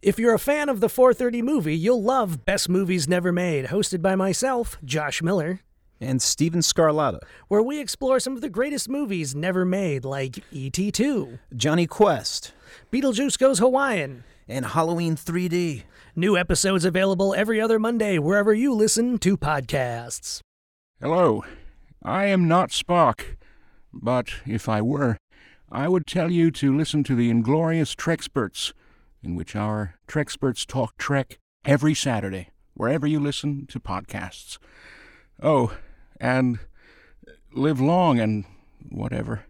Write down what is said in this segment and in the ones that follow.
If you're a fan of the 430 movie, you'll love Best Movies Never Made, hosted by myself, Josh Miller, and Steven Scarlatta, where we explore some of the greatest movies never made, like E.T. 2, Jonny Quest, Beetlejuice Goes Hawaiian, and Halloween 3D. New episodes available every other Monday wherever you listen to podcasts. Hello, I am not Spock, but if I were, I would tell you to listen to the Inglorious Trexperts, in which our Trexperts talk Trek every Saturday, wherever you listen to podcasts. Oh, and live long and whatever.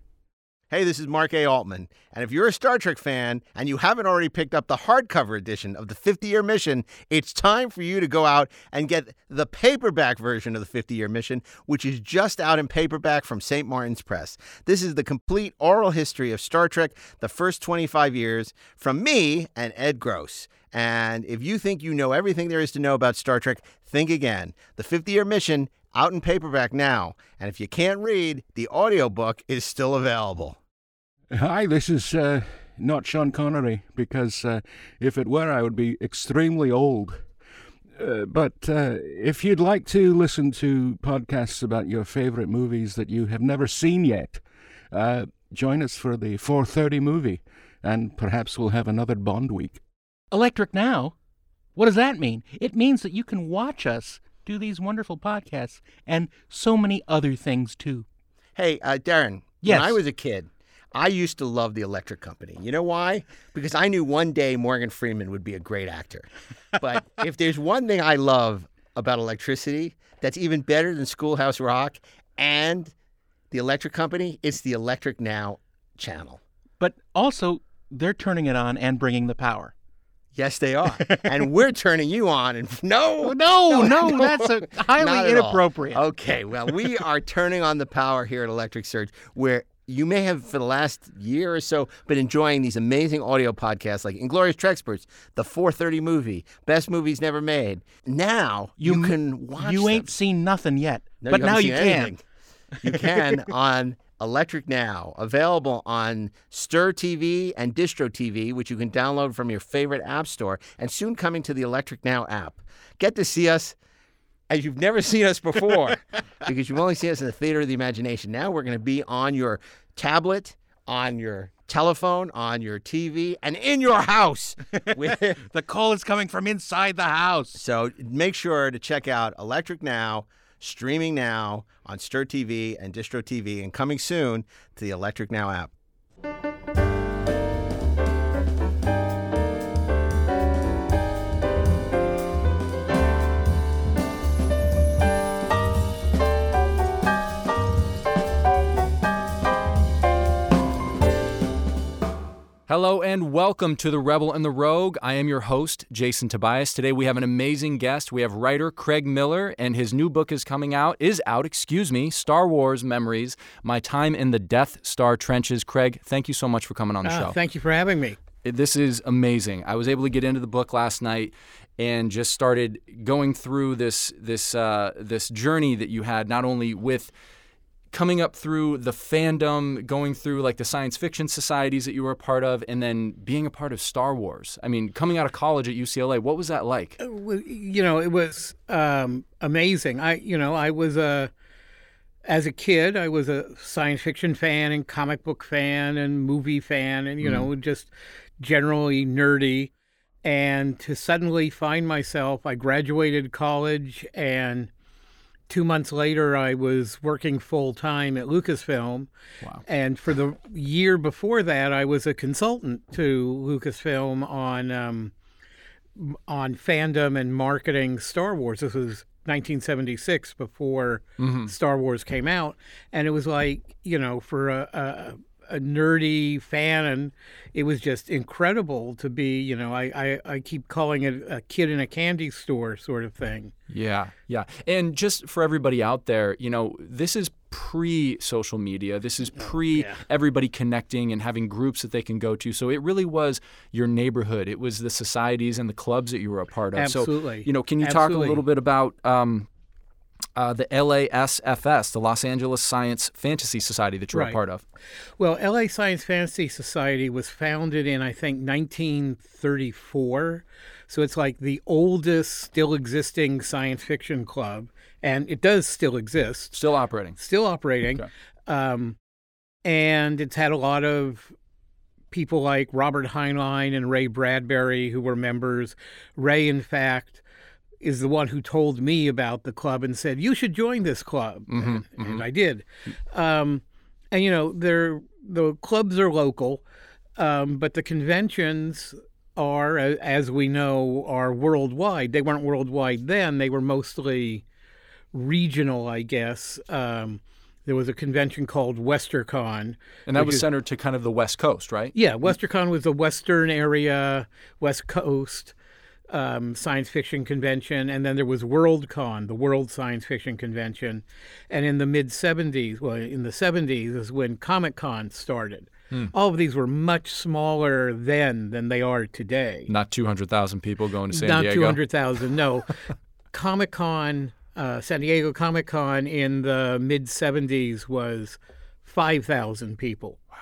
Hey, this is Mark A. Altman. And if you're a Star Trek fan and you haven't already picked up the hardcover edition of the 50 year mission, it's time for you to go out and get the paperback version of the 50 year mission, which is just out in paperback from St. Martin's Press. This is the complete oral history of Star Trek, the first 25 years, from me and Ed Gross. And if you think you know everything there is to know about Star Trek, think again. The 50 year mission out in paperback now. And if you can't read, the audiobook is still available. Hi, this is uh, not Sean Connery, because uh, if it were, I would be extremely old. Uh, but uh, if you'd like to listen to podcasts about your favorite movies that you have never seen yet, uh, join us for the 4:30 movie, and perhaps we'll have another Bond week. Electric Now? What does that mean? It means that you can watch us do these wonderful podcasts and so many other things too. Hey, uh, Darren. Yes. When I was a kid, I used to love the electric company. You know why? Because I knew one day Morgan Freeman would be a great actor. But if there's one thing I love about electricity that's even better than Schoolhouse Rock and the electric company, it's the Electric Now channel. But also, they're turning it on and bringing the power. Yes, they are. and we're turning you on. And no, oh, no, no, no that's a highly inappropriate. Okay, well, we are turning on the power here at Electric Surge, where you may have for the last year or so been enjoying these amazing audio podcasts like Inglorious Trexperts, the 430 movie, Best Movies Never Made. Now you, you can watch. You them. ain't seen nothing yet, no, but now you can. You can on Electric Now, available on Stirr TV and Distro TV, which you can download from your favorite app store, and soon coming to the Electric Now app. Get to see us as you've never seen us before because you've only seen us in the theater of the imagination. Now we're going to be on your tablet, on your telephone, on your TV, and in your house. the call is coming from inside the house. So make sure to check out Electric Now streaming now on Stirr TV and Distro TV, and coming soon to the Electric Now app. Hello and welcome to The Rebel and the Rogue. I am your host, Jason Tobias. Today we have an amazing guest. We have writer Craig Miller, and his new book is coming out, is out, excuse me, Star Wars Memories My Time in the Death Star Trenches. Craig, thank you so much for coming on the uh, show. Thank you for having me. This is amazing. I was able to get into the book last night and just started going through this this uh, this journey that you had not only with coming up through the fandom, going through like the science fiction societies that you were a part of, and then being a part of Star Wars. I mean, coming out of college at UCLA, what was that like? Uh, you know, it was um, amazing. I, you know, I was a as a kid, I was a science fiction fan and comic book fan and movie fan, and you mm. know, just generally nerdy. And to suddenly find myself, I graduated college and two months later, I was working full time at Lucasfilm. Wow. And for the year before that, I was a consultant to Lucasfilm on um, on fandom and marketing Star Wars. This was 1976 before mm-hmm. Star Wars came out, and it was like you know for a, a a nerdy fan, and it was just incredible to be. You know, I I, I keep calling it a kid in a candy store sort of thing. Yeah, yeah, and just for everybody out there, you know, this is pre social media. This is pre yeah. everybody connecting and having groups that they can go to. So it really was your neighborhood. It was the societies and the clubs that you were a part of. Absolutely. So, you know, can you Absolutely. talk a little bit about um, uh, the LASFS, the Los Angeles Science Fantasy Society that you're a part of. Well, LA Science Fantasy Society was founded in, I think, 1934. So it's like the oldest still existing science fiction club. And it does still exist, Still operating. still operating. Okay. Um, and it's had a lot of people like Robert Heinlein and Ray Bradbury who were members. Ray, in fact, is the one who told me about the club and said, You should join this club. and, and I did. Um, and, you know, they're, the clubs are local, um, but the conventions are, as we know, are worldwide. They weren't worldwide then, they were mostly regional, I guess. Um, there was a convention called WesterCon. And that was is- centered to kind of the West Coast, right? Yeah, WesterCon was the Western area, West Coast um, science fiction convention, and then there was WorldCon, the World Science Fiction Convention, and in the mid '70s, well, in the '70s is when Comic Con started. All of these were much smaller then than they are today. Not 200,000 people going to San Diego. Not two hundred thousand. No, Comic Con, uh, San Diego Comic Con in the mid '70s was five thousand people. Wow.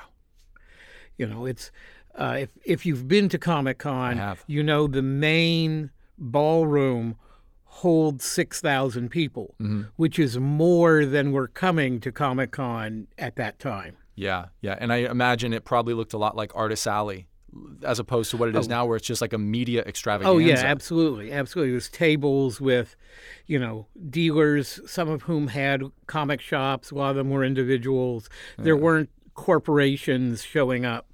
You know, it's uh, if if you've been to Comic Con, you know the main ballroom holds six thousand people, Mm-hmm. which is more than were coming to Comic Con at that time. Yeah, yeah. And I imagine it probably looked a lot like Artist Alley as opposed to what it is now, where it's just like a media extravaganza. Oh yeah, absolutely, absolutely. There's tables with, you know, dealers, some of whom had comic shops. A lot of them were individuals. There weren't corporations showing up.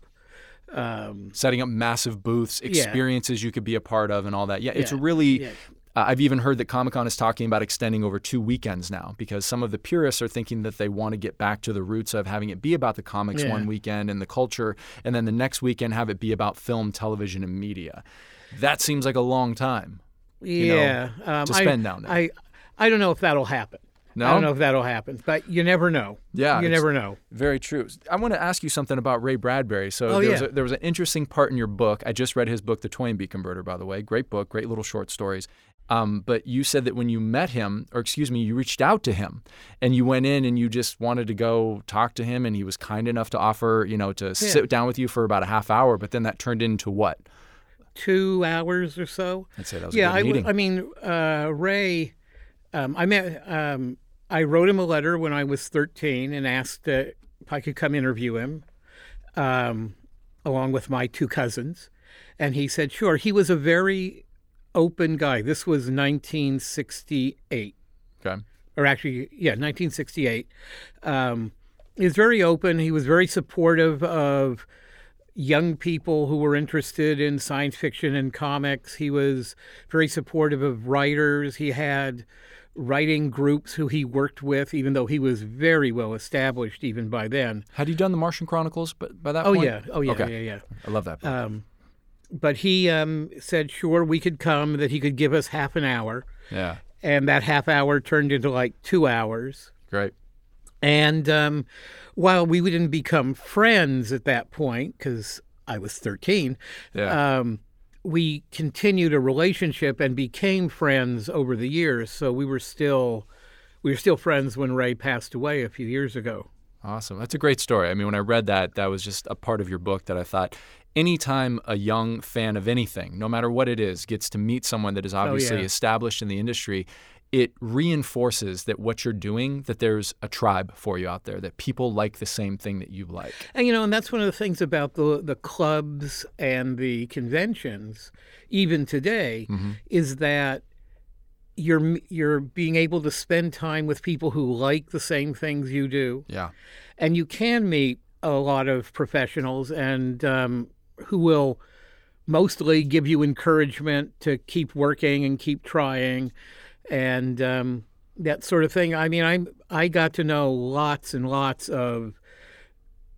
Um, Setting up massive booths, experiences you could be a part of, and all that. Yeah, it's Yeah, really. yeah. Uh, I've even heard that Comic Con is talking about extending over two weekends now because some of the purists are thinking that they want to get back to the roots of having it be about the comics Yeah. one weekend and the culture, and then the next weekend have it be about film, television, and media. That seems like a long time. know, yeah, um, to I- spend down there. I, I don't know if that'll happen. No? I don't know if that'll happen, but you never know. Yeah, you never know. Very true. I want to ask you something about Ray Bradbury. So Oh, there, was a, there was an interesting part in your book. I just read his book, The Toynbee Convector, by the way. Great book, great little short stories. Um, but you said that when you met him, or excuse me, you reached out to him and you went in and you just wanted to go talk to him, and he was kind enough to offer, you know, to sit down with you for about a half hour. But then that turned into what? Two hours or so. I'd say that was yeah, a good I, w- meeting. I mean, uh, Ray, um, I met, um, I wrote him a letter when I was 13 and asked uh, if I could come interview him, um, along with my two cousins. And he said, sure. He was a very open guy. This was 1968 okay. or actually, yeah, 1968. Um, he was very open. He was very supportive of young people who were interested in science fiction and comics. He was very supportive of writers. He had writing groups who he worked with, even though he was very well established even by then. Had you done the Martian Chronicles by, by that Oh point? yeah, oh yeah, Okay. yeah, yeah. I love that book. Um, but he um, said, sure, we could come. That he could give us half an hour, yeah. and that half hour turned into like two hours. Great. And um, while we didn't become friends at that point, because I was 13, Yeah. um, we continued a relationship and became friends over the years. So we were still we were still friends when Ray passed away a few years ago. Awesome. That's a great story. I mean, when I read that, that was just a part of your book that I thought anytime a young fan of anything, no matter what it is, gets to meet someone that is oh, obviously yeah. established in the industry, it reinforces that what you're doing, that there's a tribe for you out there, that people like the same thing that you like. And you know, and that's one of the things about the the clubs and the conventions, even today, is that you're you're being able to spend time with people who like the same things you do. Yeah. and you can meet a lot of professionals and um, who will mostly give you encouragement to keep working and keep trying and um, that sort of thing. I mean, I I got to know lots and lots of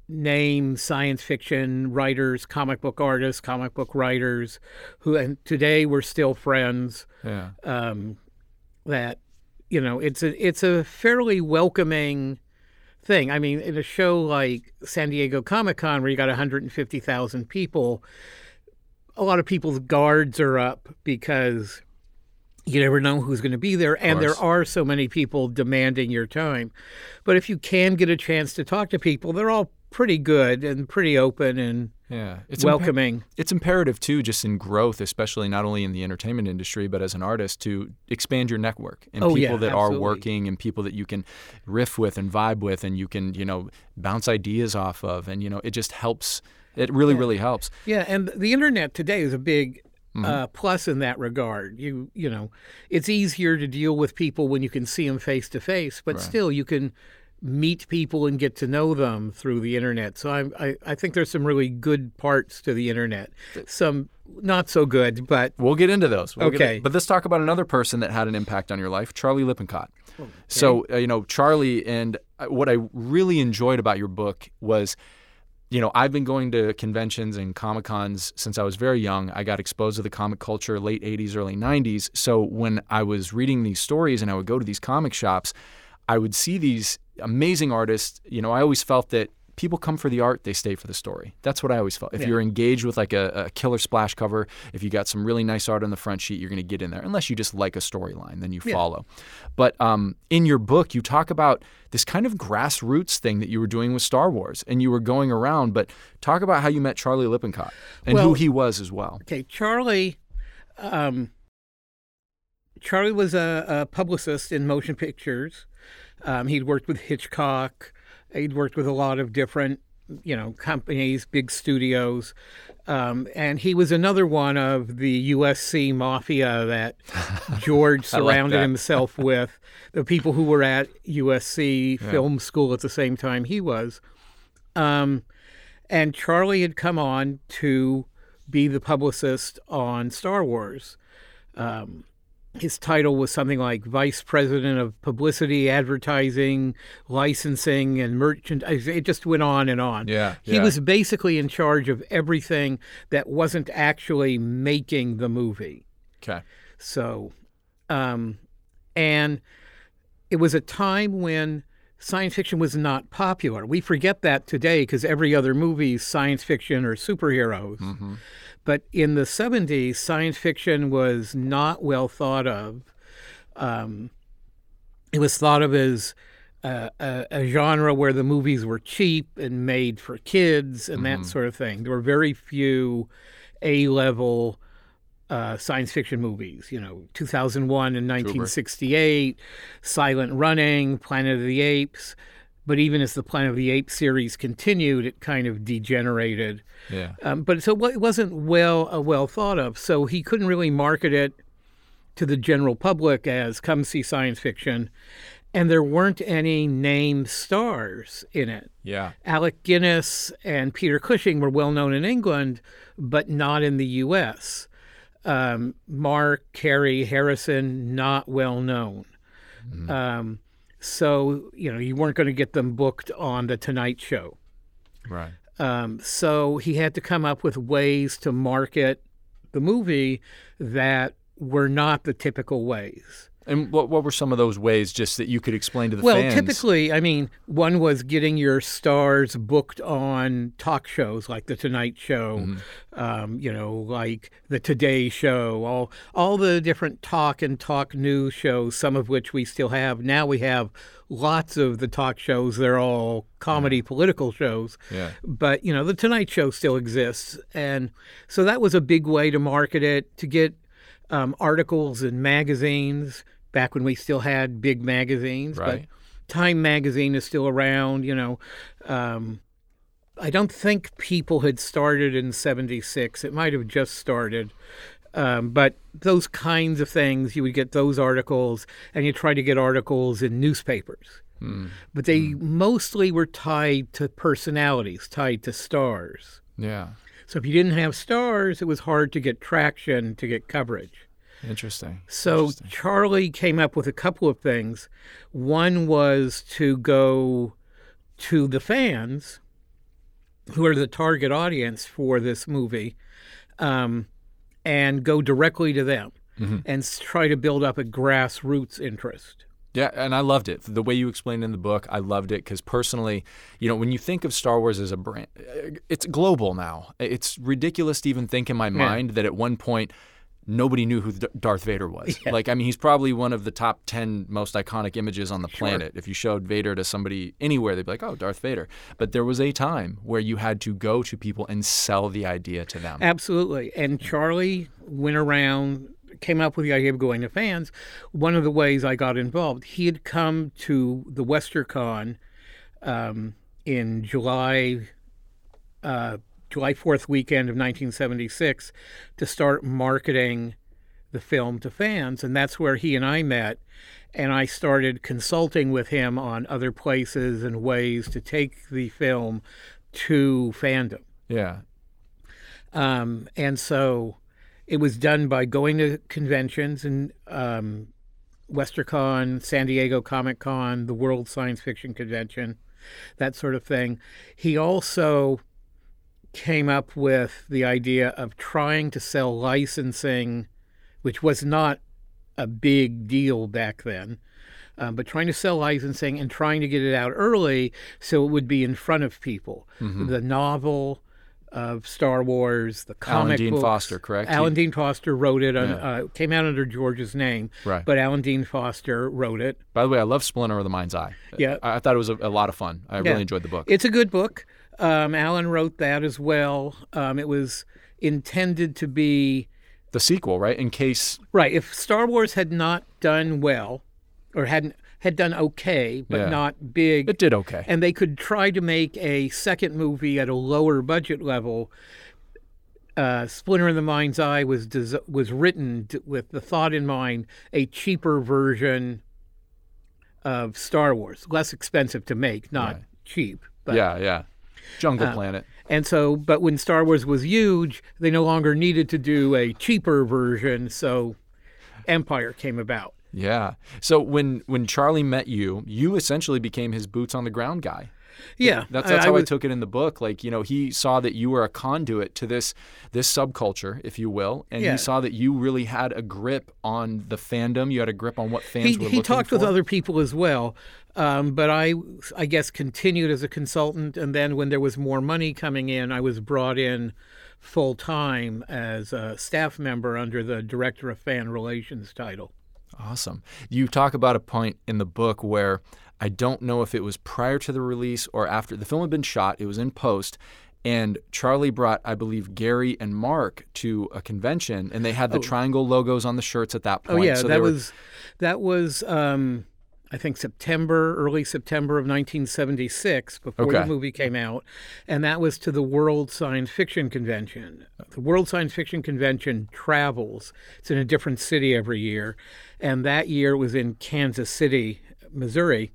name science fiction writers, comic book artists, comic book writers, who and today we're still friends Yeah. um, that you know it's a it's a fairly welcoming thing. I mean, in a show like San Diego Comic Con, where you got 150,000 people, a lot of people's guards are up because you never know who's going to be there, and there are so many people demanding your time. But if you can get a chance to talk to people, they're all pretty good and pretty open and Yeah, it's impa- welcoming. it's imperative too, just in growth, especially not only in the entertainment industry, but as an artist, to expand your network and Oh, people yeah, that are working and people that you can riff with and vibe with, and you can you know bounce ideas off of, and you know it just helps. It really, really helps. Yeah, and the internet today is a big Mm-hmm. uh, plus in that regard. You you know, it's easier to deal with people when you can see them face to face, but still you can meet people and get to know them through the internet. So I, I I think there's some really good parts to the internet, some not so good, but We'll get into those. We'll Okay. in- but let's talk about another person that had an impact on your life, Charlie Lippincott. So, uh, you know, Charlie, and uh, what I really enjoyed about your book was, you know, I've been going to conventions and Comic Cons since I was very young. I got exposed to the comic culture late 80s, early 90s. So when I was reading these stories and I would go to these comic shops, I would see these amazing artists. You know, I always felt that people come for the art, they stay for the story. That's what I always felt. If Yeah. you're engaged with like a, a killer splash cover, if you got some really nice art on the front sheet, you're going to get in there. Unless you just like a storyline, then you follow. But um, in your book, you talk about this kind of grassroots thing that you were doing with Star Wars, and you were going around. But talk about how you met Charlie Lippincott and who he was as well. Okay, Charlie. Um, Charlie was a, a publicist in motion pictures. Um, he'd worked with Hitchcock. He'd worked with a lot of different, you know, companies, big studios, um, and he was another one of the USC mafia that George I like surrounded that. himself with. The people who were at USC film school at the same time he was. Um, and Charlie had come on to be the publicist on Star Wars. Um, his title was something like Vice President of Publicity, Advertising, Licensing, and Merchandise. It just went on and on. Yeah, He yeah. was basically in charge of everything that wasn't actually making the movie. Okay. So, um, and it was a time when science fiction was not popular. We forget that today because every other movie is science fiction or superheroes. But in the 70s, science fiction was not well thought of. Um, it was thought of as uh, a, a genre where the movies were cheap and made for kids and that sort of thing. There were very few A level uh, science fiction movies. You know, 2001 and 1968, Silent Running, Planet of the Apes. But even as the Planet of the Apes series continued, it kind of degenerated. Yeah. Um, but so it wasn't well uh, well thought of. So he couldn't really market it to the general public as come see science fiction, and there weren't any named stars in it. Yeah. Alec Guinness and Peter Cushing were well known in England, but not in the U.S. Um, Mark, Carrie, Harrison, not well known. Um, so you know you weren't going to get them booked on the Tonight Show. Right. Um, so he had to come up with ways to market the movie that were not the typical ways. And what what were some of those ways, just that you could explain to the well, fans? typically, I mean, one was getting your stars booked on talk shows like the Tonight Show, Mm-hmm. um, you know, like the Today Show, all all the different talk and talk news shows, some of which we still have. Now we have lots of the talk shows. They're all comedy, political shows. Yeah. But you know, the Tonight Show still exists, and so that was a big way to market it to get um, articles in magazines back when we still had big magazines. Right. But Time magazine is still around. You know, um, I don't think People had started in '76. It might have just started. Um, but those kinds of things, you would get those articles, and you try to get articles in newspapers. But they mostly were tied to personalities, tied to stars. Yeah. So if you didn't have stars, it was hard to get traction, to get coverage. Interesting. So Interesting. Charlie came up with a couple of things. One was to go to the fans, who are the target audience for this movie, um, and go directly to them Mm-hmm. and try to build up a grassroots interest. Yeah, and I loved it. The way you explained in the book, I loved it because personally, you know, when you think of Star Wars as a brand, it's global now. It's ridiculous to even think in my mind that at one point nobody knew who Darth Vader was. Like, I mean, he's probably one of the top 10 most iconic images on the planet. If you showed Vader to somebody anywhere, they'd be like, oh, Darth Vader. But there was a time where you had to go to people and sell the idea to them. Absolutely. And Charlie went around, came up with the idea of going to fans. One of the ways I got involved, he had come to the WesterCon um, in July, uh, July 4th weekend of 1976 to start marketing the film to fans. And that's where he and I met. And I started consulting with him on other places and ways to take the film to fandom. Yeah. Um, and so it was done by going to conventions and um, WesterCon, San Diego Comic Con, the World Science Fiction Convention, that sort of thing. He also came up with the idea of trying to sell licensing, which was not a big deal back then. Um, but trying to sell licensing and trying to get it out early so it would be in front of people. The novel of Star Wars, the comic Alan Dean books. Foster, correct? Alan Dean Foster wrote it. On, Yeah. uh, came out under George's name, Right. but Alan Dean Foster wrote it. By the way, I love Splinter of the Mind's Eye. Yeah. I, I thought it was a, a lot of fun. I Yeah. really enjoyed the book. It's a good book. Um, Alan wrote that as well. Um, it was intended to be the sequel, right? In case, right. If Star Wars had not done well, or hadn't had done okay, but Yeah. not big, it did okay. and they could try to make a second movie at a lower budget level. Uh, Splinter in the Mind's Eye was des- was written d- with the thought in mind a cheaper version of Star Wars, less expensive to make, not Right. cheap. But, yeah, yeah. Jungle Uh, Planet. And so, but when Star Wars was huge, they no longer needed to do a cheaper version, so Empire came about. Yeah. So when when Charlie met you, you essentially became his boots on the ground guy. Yeah, That's that's how I was- took it in the book. Like you know, he saw that you were a conduit to this this subculture, if you will, and Yeah. he saw that you really had a grip on the fandom. You had a grip on what fans he, were he talked for. with other people as well um, but I, I guess continued as a consultant and then when there was more money coming in i was brought in full time as a staff member under the director of fan relations title Awesome. You talk about a point in the book where I don't know if it was prior to the release or after. The film had been shot, it was in post, and Charlie brought, I believe, Gary and Mark to a convention, and they had the triangle logos on the shirts at that point. oh point. yeah so that were, was that was um, i think september early september of 1976 before Okay. the movie came out and that was to the world science fiction convention the world science fiction convention travels it's in a different city every year and that year it was in kansas city missouri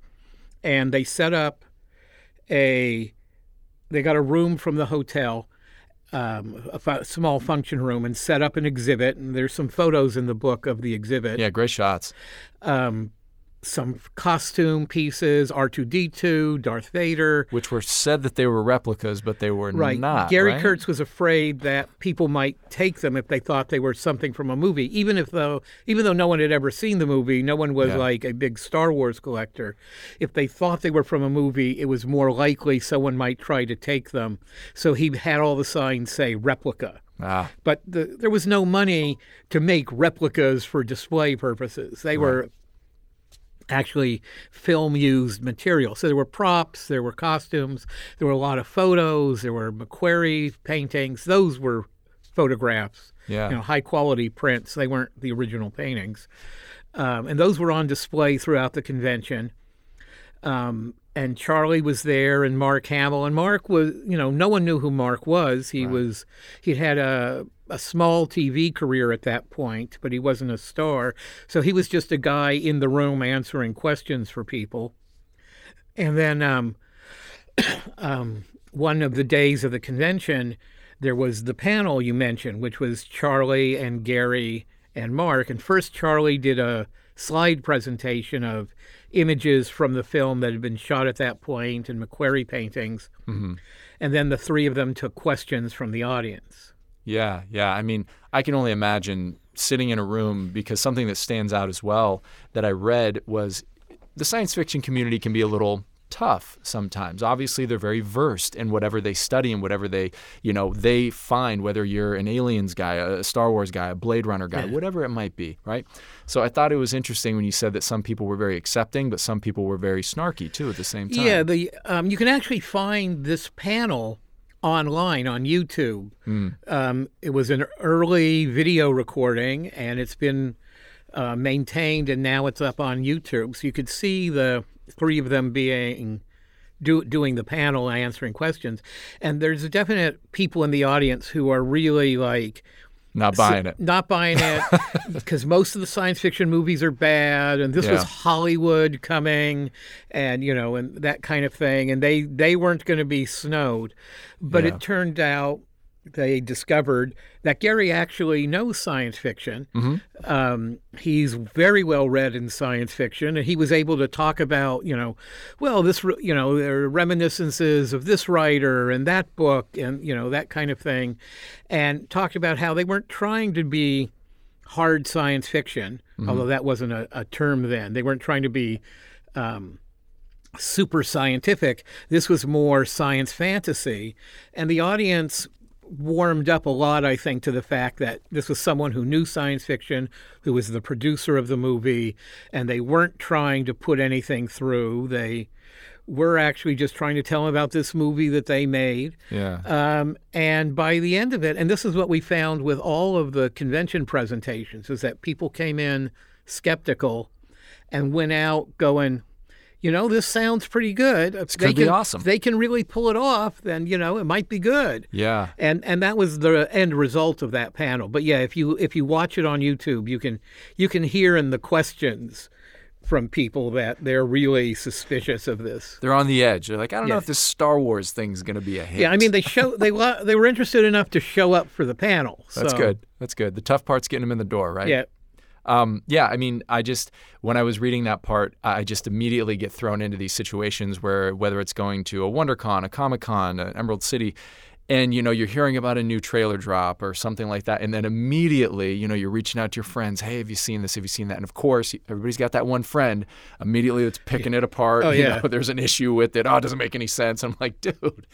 and they set up a they got a room from the hotel um, a small function room and set up an exhibit and there's some photos in the book of the exhibit Yeah, great shots. um, some costume pieces r2d2 darth vader Which were said that they were replicas, but they were Right. not. Gary right? Kurtz was afraid that people might take them if they thought they were something from a movie, even if though even though no one had ever seen the movie, no one was Yeah. like a big Star Wars collector. If they thought they were from a movie, it was more likely someone might try to take them. So he had all the signs say replica. Ah, But the, there was no money to make replicas for display purposes. They were actually film used material. So there were props, there were costumes, there were a lot of photos, there were McQuarrie paintings. Those were photographs, yeah. you know, high quality prints. They weren't the original paintings. Um, and those were on display throughout the convention. Um, and Charlie was there, and Mark Hamill. And Mark was, you know, no one knew who Mark was. He was, he'd had a a small TV career at that point, but he wasn't a star. So he was just a guy in the room answering questions for people. And then um, um, one of the days of the convention, there was the panel you mentioned, which was Charlie and Gary and Mark. And first, Charlie did a slide presentation of images from the film that had been shot at that point and McQuarrie paintings. hmm And then the three of them took questions from the audience. Yeah, yeah. I mean, I can only imagine sitting in a room because something that stands out as well that I read was the science fiction community can be a little tough sometimes. Obviously, they're very versed in whatever they study and whatever they, you know, they find, whether you're an Aliens guy, a Star Wars guy, a Blade Runner guy, whatever it might be, right? So I thought it was interesting when you said that some people were very accepting, but some people were very snarky too at the same time. Yeah, the um, you can actually find this panel online on YouTube. Um, it was an early video recording, and it's been uh, maintained, and now it's up on YouTube. So you could see the three of them being do, doing the panel and answering questions. And there's a definite people in the audience who are really like Not buying it. not buying it because most of the science fiction movies are bad and this was hollywood coming and you know and that kind of thing and they they weren't going to be snowed but Yeah. it turned out they discovered that Gary actually knows science fiction. Mm-hmm. Um, he's very well read in science fiction, and he was able to talk about, you know, well, this, you know, there are reminiscences of this writer and that book, and you know that kind of thing, and talked about how they weren't trying to be hard science fiction, although that wasn't a, a term then. They weren't trying to be um, super scientific. This was more science fantasy. And the audience warmed up a lot, I think, to the fact that this was someone who knew science fiction, who was the producer of the movie, and they weren't trying to put anything through. They were actually just trying to tell about this movie that they made. Yeah. Um, and by the end of it, and this is what we found with all of the convention presentations, is that people came in skeptical and went out going, you know, this sounds pretty good. It's gonna be awesome." They can really pull it off, then you know it might be good. Yeah. And and that was the end result of that panel. But yeah, if you if you watch it on YouTube, you can you can hear in the questions from people that they're really suspicious of this. They're on the edge. They're like, I don't know if this Star Wars thing's going to be a hit. Yeah, I mean they show they they were interested enough to show up for the panel. That's good. That's good. The tough part's getting them in the door, right? Yeah. Um, yeah, I mean, I just when I was reading that part, I just immediately get thrown into these situations where whether it's going to a WonderCon, a Comic Con, an Emerald City, and you know you're hearing about a new trailer drop or something like that, and then immediately you know you're reaching out to your friends, hey, have you seen this? Have you seen that? And of course, everybody's got that one friend immediately that's picking it apart. Oh, you yeah. know, there's an issue with it. Oh, it doesn't make any sense. I'm like, dude.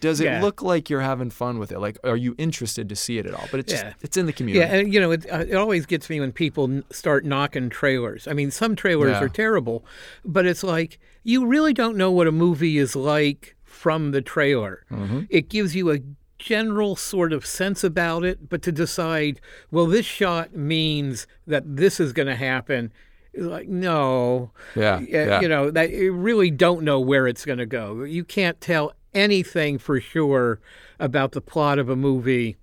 Does it Yeah. look like you're having fun with it? Like, are you interested to see it at all? But it's just, it's in the community. Yeah, and you know, it, uh, it always gets me when people start knocking trailers. I mean, some trailers Yeah. are terrible, but it's like you really don't know what a movie is like from the trailer. Mm-hmm. It gives you a general sort of sense about it, but to decide, well, this shot means that this is going to happen. Like no, Yeah, Yeah, yeah. you know that you really don't know where it's going to go. You can't tell anything for sure about the plot of a movie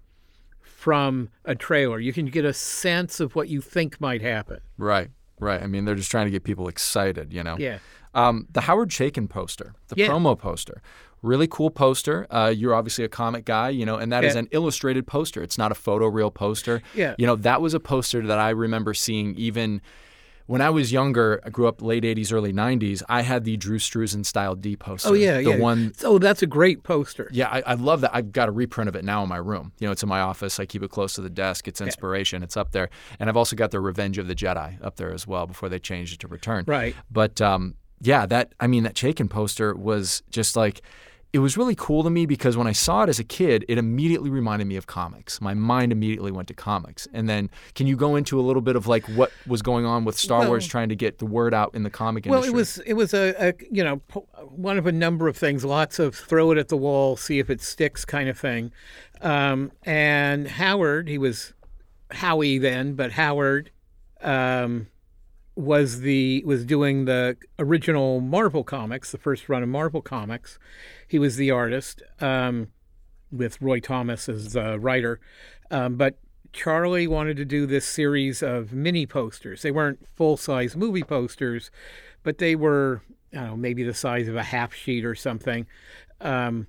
from a trailer. You can get a sense of what you think might happen. Right, right. I mean, they're just trying to get people excited, you know. Yeah. Um, the Howard Chaykin poster, the Yeah. promo poster, really cool poster. Uh, you're obviously a comic guy, you know, and that is Yeah. an illustrated poster. It's not a photoreal poster. Yeah. You know, that was a poster that I remember seeing even when I was younger. I grew up late '80s, early '90s. I had the Drew Struzan style D poster. Oh yeah, the yeah. one Oh, that's a great poster. yeah, I, I love that. I've got a reprint of it now in my room. You know, it's in my office. I keep it close to the desk. It's inspiration. It's up there, and I've also got the Revenge of the Jedi up there as well before they changed it to Return. Right. But um, yeah, that I mean, that Chaykin poster was just like. It was really cool to me because when I saw it as a kid, it immediately reminded me of comics. My mind immediately went to comics. And then, can you go into a little bit of like what was going on with Star Well- Wars trying to get the word out in the comic Well, industry? Well, it was it was a, a you know one of a number of things. Lots of throw it at the wall, see if it sticks kind of thing. Um, and Howard, he was Howie then, but Howard um, was the was doing the original Marvel comics, the first run of Marvel comics. He was the artist um, with Roy Thomas as the writer, um, but Charlie wanted to do this series of mini posters. They weren't full size movie posters, but they were I don't know maybe the size of a half sheet or something. Um,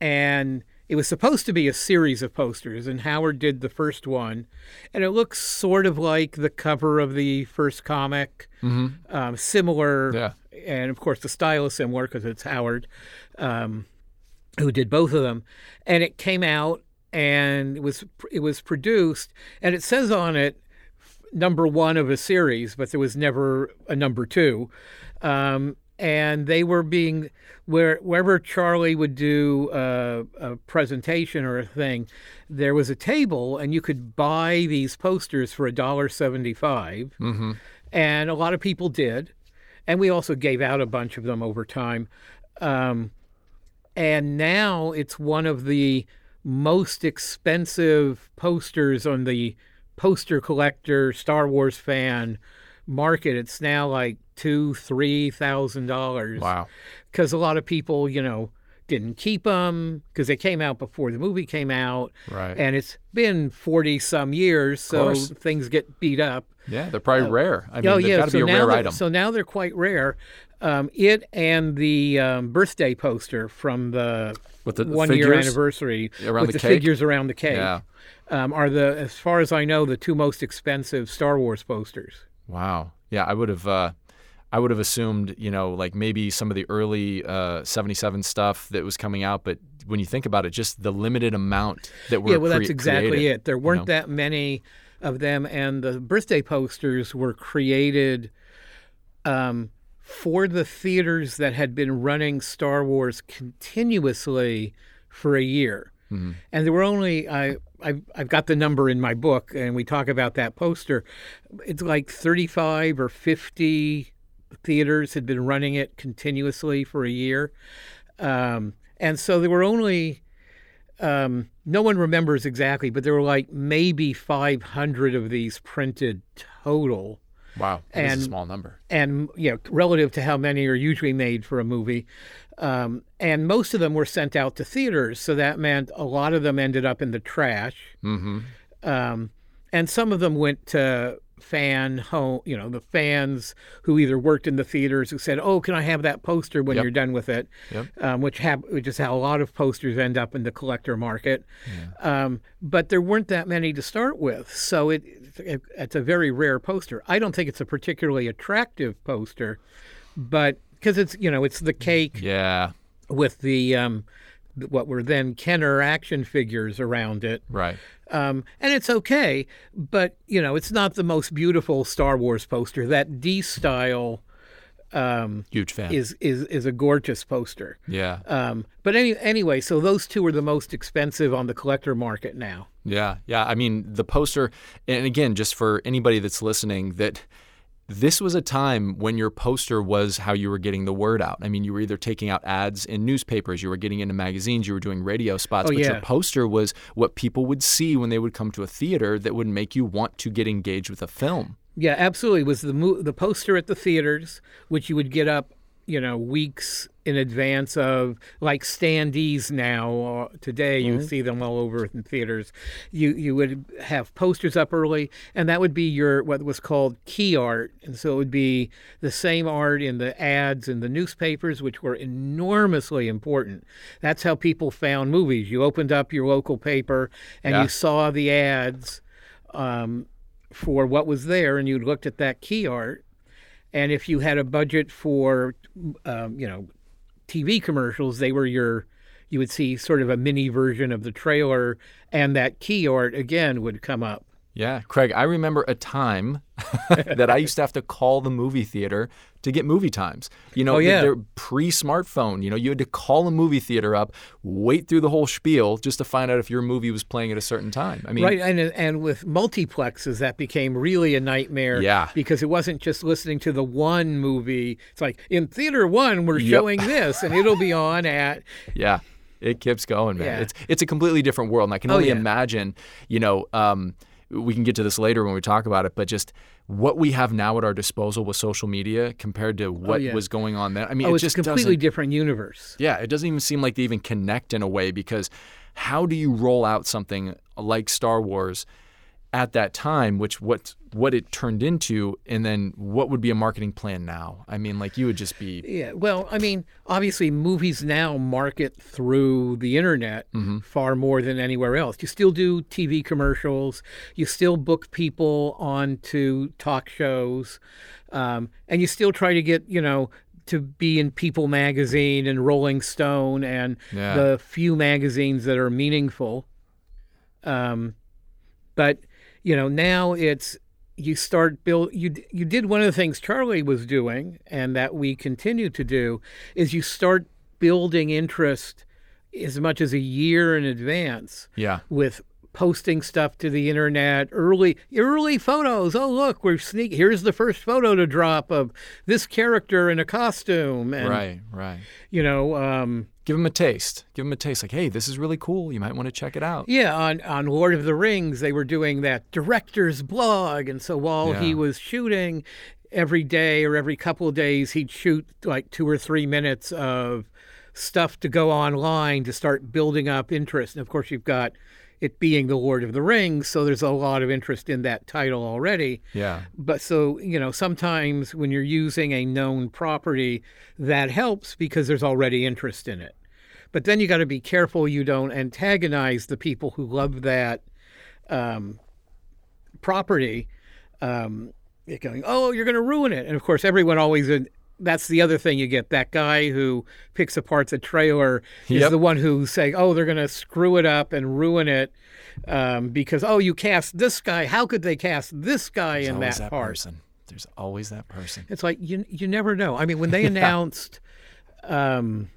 and it was supposed to be a series of posters, and Howard did the first one, and it looks sort of like the cover of the first comic, um, similar, Yeah. and of course the style is similar because it's Howard, um, who did both of them, and it came out and it was it was produced, and it says on it number one of a series, but there was never a number two. Um, and they were being where wherever Charlie would do a, a presentation or a thing, there was a table, and you could buy these posters for a dollar seventy-five, Mm-hmm. and a lot of people did, and we also gave out a bunch of them over time. Um, and now it's one of the most expensive posters on the poster collector Star Wars fan market. It's now like two, three thousand dollars. Wow. Because a lot of people, you know, didn't keep them because they came out before the movie came out, Right. and it's been forty some years, so things get beat up. yeah, they're probably rare. I mean, oh they've yeah, got to so be a now rare item. So now they're quite rare. Um, it and the um, birthday poster from the, the- one year anniversary around with the the, figures around the cake Yeah. um, are the, as far as I know, the two most expensive Star Wars posters. Wow. Yeah, I would have. Uh, I would have assumed, you know, like maybe some of the early uh, '77 stuff that was coming out, but when you think about it, just the limited amount that were yeah, well, that's crea- exactly created, it. There weren't know? that many of them, and the birthday posters were created um, for the theaters that had been running Star Wars continuously for a year. Mm-hmm. And there were only I I've, I've got the number in my book, and we talk about that poster. It's like 35 or 50 theaters had been running it continuously for a year, um, and so there were only um, no one remembers exactly, but there were like maybe 500 of these printed total. Wow, and- a small number. And you know, relative to how many are usually made for a movie, um, and most of them were sent out to theaters, so that meant a lot of them ended up in the trash, Mm-hmm. um, and some of them went to fan home. You know, the fans who either worked in the theaters who said, "Oh, can I have that poster when Yep. you're done with it?" Yep. um, which, hap- which is how a lot of posters end up in the collector market. Um, but there weren't that many to start with, so it, it it's a very rare poster. I don't think it's a particularly attractive poster, but because it's you know it's the cake Yeah. with the um, what were then Kenner action figures around it. Right. Um, and it's okay, but you know it's not the most beautiful Star Wars poster. That D style um, Huge fan. is is is a gorgeous poster. yeah. Um, but any, anyway, so those two are the most expensive on the collector market now. Yeah, yeah. I mean, the poster, and again, just for anybody that's listening, that this was a time when your poster was how you were getting the word out. I mean, you were either taking out ads in newspapers, you were getting into magazines, you were doing radio spots, Oh, but your poster was what people would see when they would come to a theater that would make you want to get engaged with a film. Yeah, absolutely. It was the mo- the poster at the theaters, which you would get up, you know, weeks in advance of, like standees now. Uh, today, you see them all over in theaters. You you would have posters up early, and that would be your what was called key art, and so it would be the same art in the ads in the newspapers, which were enormously important. That's how people found movies. You opened up your local paper, and Yeah. you saw the ads. Um, for what was there, and you looked at that key art, and if you had a budget for, um, you know, TV commercials, they were your, you would see sort of a mini version of the trailer, and that key art again would come up. Yeah, Craig, I remember a time that I used to have to call the movie theater to get movie times. You know, Oh, yeah. they're pre-smartphone. You know, you had to call a movie theater up, wait through the whole spiel just to find out if your movie was playing at a certain time. I mean, right, and and with multiplexes, that became really a nightmare. Yeah. because it wasn't just listening to the one movie. It's like in theater one, we're Yep. showing this, and it'll be on at yeah, it keeps going, man. Yeah. It's it's a completely different world, and I can Oh, only yeah. imagine. You know, um, we can get to this later when we talk about it, but just what we have now at our disposal with social media compared to what Oh, yeah. was going on then. I mean, oh, it it's just a completely different universe. Yeah, it doesn't even seem like they even connect in a way because how do you roll out something like Star Wars at that time, which what what it turned into, and then what would be a marketing plan now? I mean, like you would just be Yeah, well, I mean, obviously, movies now market through the internet far more than anywhere else. You still do TV commercials, you still book people onto talk shows, um, and you still try to get, you know, to be in People magazine and Rolling Stone and Yeah. the few magazines that are meaningful. Um, but you know, now it's you start build you you did one of the things Charlie was doing and that we continue to do is you start building interest as much as a year in advance Yeah. with posting stuff to the internet early early photos oh look we're sneak here's the first photo to drop of this character in a costume and Right, right. you know um Give them a taste. Give them a taste. Like, hey, this is really cool. You might want to check it out. Yeah, on, on Lord of the Rings, they were doing that director's blog. And so while Yeah. he was shooting every day or every couple of days, he'd shoot like two or three minutes of stuff to go online to start building up interest. And of course, you've got it being the Lord of the Rings, so there's a lot of interest in that title already. Yeah. But so, you know, sometimes when you're using a known property, that helps because there's already interest in it. But then you got to be careful you don't antagonize the people who love that um, property. Um, you're going, oh, you're going to ruin it. And of course, everyone always, that's the other thing you get. That guy who picks apart the trailer is Yep. the one who's saying, oh, they're going to screw it up and ruin it um, because, oh, you cast this guy. How could they cast this guy There's in always that, that part? person. There's always that person. It's like you you never know. I mean, when they announced um,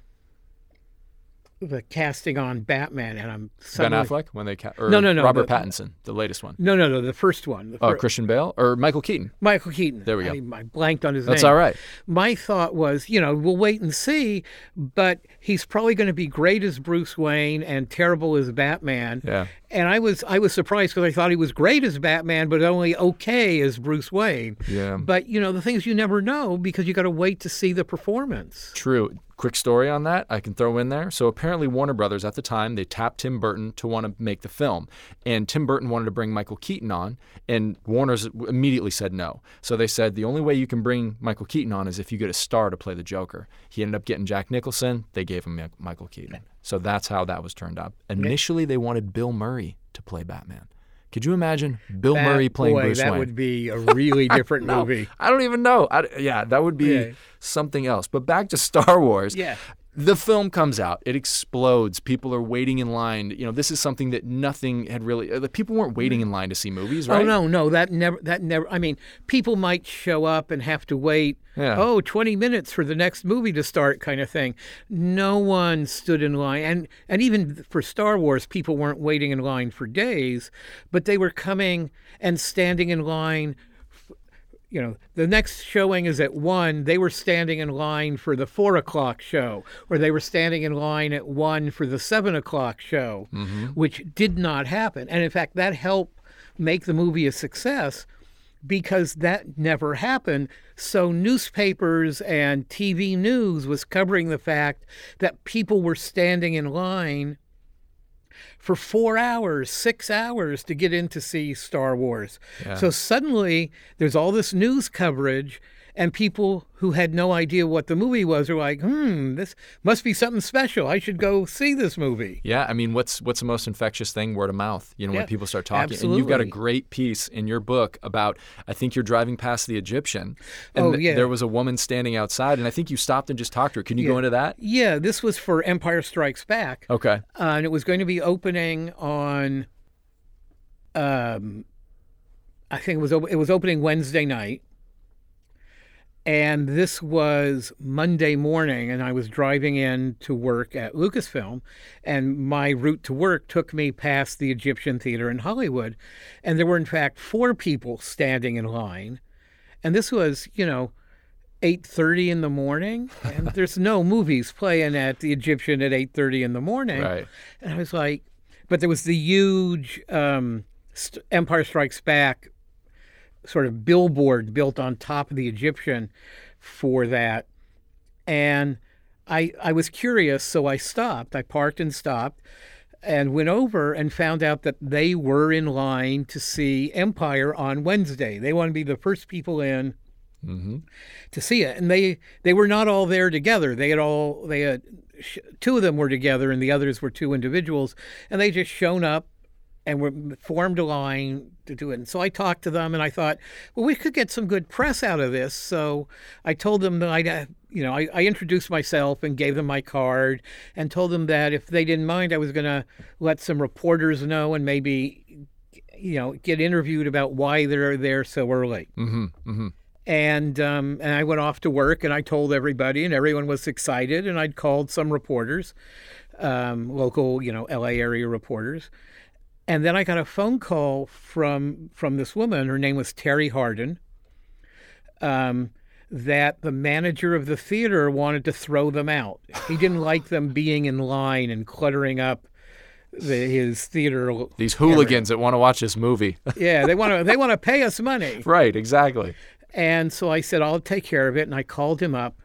the casting on Batman, and I'm Ben suddenly, Affleck when they ca- or No, no, no, Robert the- Pattinson, the latest one. No, no, no, the first one. The Oh, fir- Christian Bale or Michael Keaton. Michael Keaton. There we go. I, mean, I blanked on his That's name. That's all right. My thought was, you know, we'll wait and see, but he's probably going to be great as Bruce Wayne and terrible as Batman. Yeah. And I was I was surprised because I thought he was great as Batman, but only okay as Bruce Wayne. Yeah. But you know, the things you never know because you got to wait to see the performance. True. Quick story on that I can throw in there. So apparently Warner Brothers at the time they tapped Tim Burton to want to make the film, and Tim Burton wanted to bring Michael Keaton on, and Warner's immediately said no. So they said the only way you can bring Michael Keaton on is if you get a star to play the Joker. He ended up getting Jack Nicholson. They gave him Michael Keaton. So that's how that was turned up. Initially they wanted Bill Murray to play Batman. Could you imagine Bill That- Murray playing boy, Bruce that Wayne? would be a really different movie. I don't even know. I, yeah, that would be Yeah. something else. But back to Star Wars. Yeah. The film comes out. It explodes. People are waiting in line. You know, this is something that nothing had really. uh, The people weren't waiting in line to see movies, right? Oh no, no, that never that never I mean, people might show up and have to wait Yeah. oh 20 minutes for the next movie to start kind of thing. No one stood in line and and even for Star Wars people weren't waiting in line for days, but they were coming and standing in line you know, the next showing is at one. They were standing in line for the four o'clock show, or they were standing in line at one for the seven o'clock show, mm-hmm. which did not happen. And in fact, that helped make the movie a success because that never happened. So newspapers and TV news was covering the fact that people were standing in line for four hours, six hours to get in to see Star Wars. So suddenly there's all this news coverage, and people who had no idea what the movie was are like, hmm, this must be something special. I should go see this movie. Yeah, I mean, what's what's the most infectious thing? Word of mouth. You know, Yeah, when people start talking, and you've got a great piece in your book about. I think you're driving past the Egyptian, and Oh, yeah. there was a woman standing outside, and I think you stopped and just talked to her. Can you go into that? Yeah, this was for Empire Strikes Back. Okay. uh, and it was going to be opening on um I think it was it was opening Wednesday night. And this was Monday morning, and I was driving in to work at Lucasfilm, and my route to work took me past the Egyptian Theater in Hollywood, and there were in fact four people standing in line, and this was you know 8:30 in the morning, and there's no movies playing at the Egyptian at 8:30 in the morning. Right. And I was like, but there was the huge um, Empire Strikes Back sort of billboard built on top of the Egyptian for that. And I, I was curious, so I stopped. I parked and stopped and went over and found out that they were in line to see Empire on Wednesday. They wanted to be the first people in mm-hmm. to see it, and they they were not all there together. They had all they had two of them were together, and the others were two individuals, and they just shown up and we formed a line to do it. And so I talked to them, and I thought, well, we could get some good press out of this. So I told them that I, you know, I, I introduced myself and gave them my card, and told them that if they didn't mind, I was going to let some reporters know and maybe you know, get interviewed about why they're there so early. Mm-hmm. Mm-hmm. And um, and I went off to work and I told everybody and everyone was excited and I'd called some reporters, um, local you know L.A. area reporters, and then I got a phone call from from this woman. Her name was Terry Harden. Um, that the manager of the theater wanted to throw them out. He didn't like them being in line and cluttering up the, his theater. These hooligans that want to watch this movie. Yeah, they want to they want to pay us money. right, exactly. And so I said, I'll take care of it. And I called him up,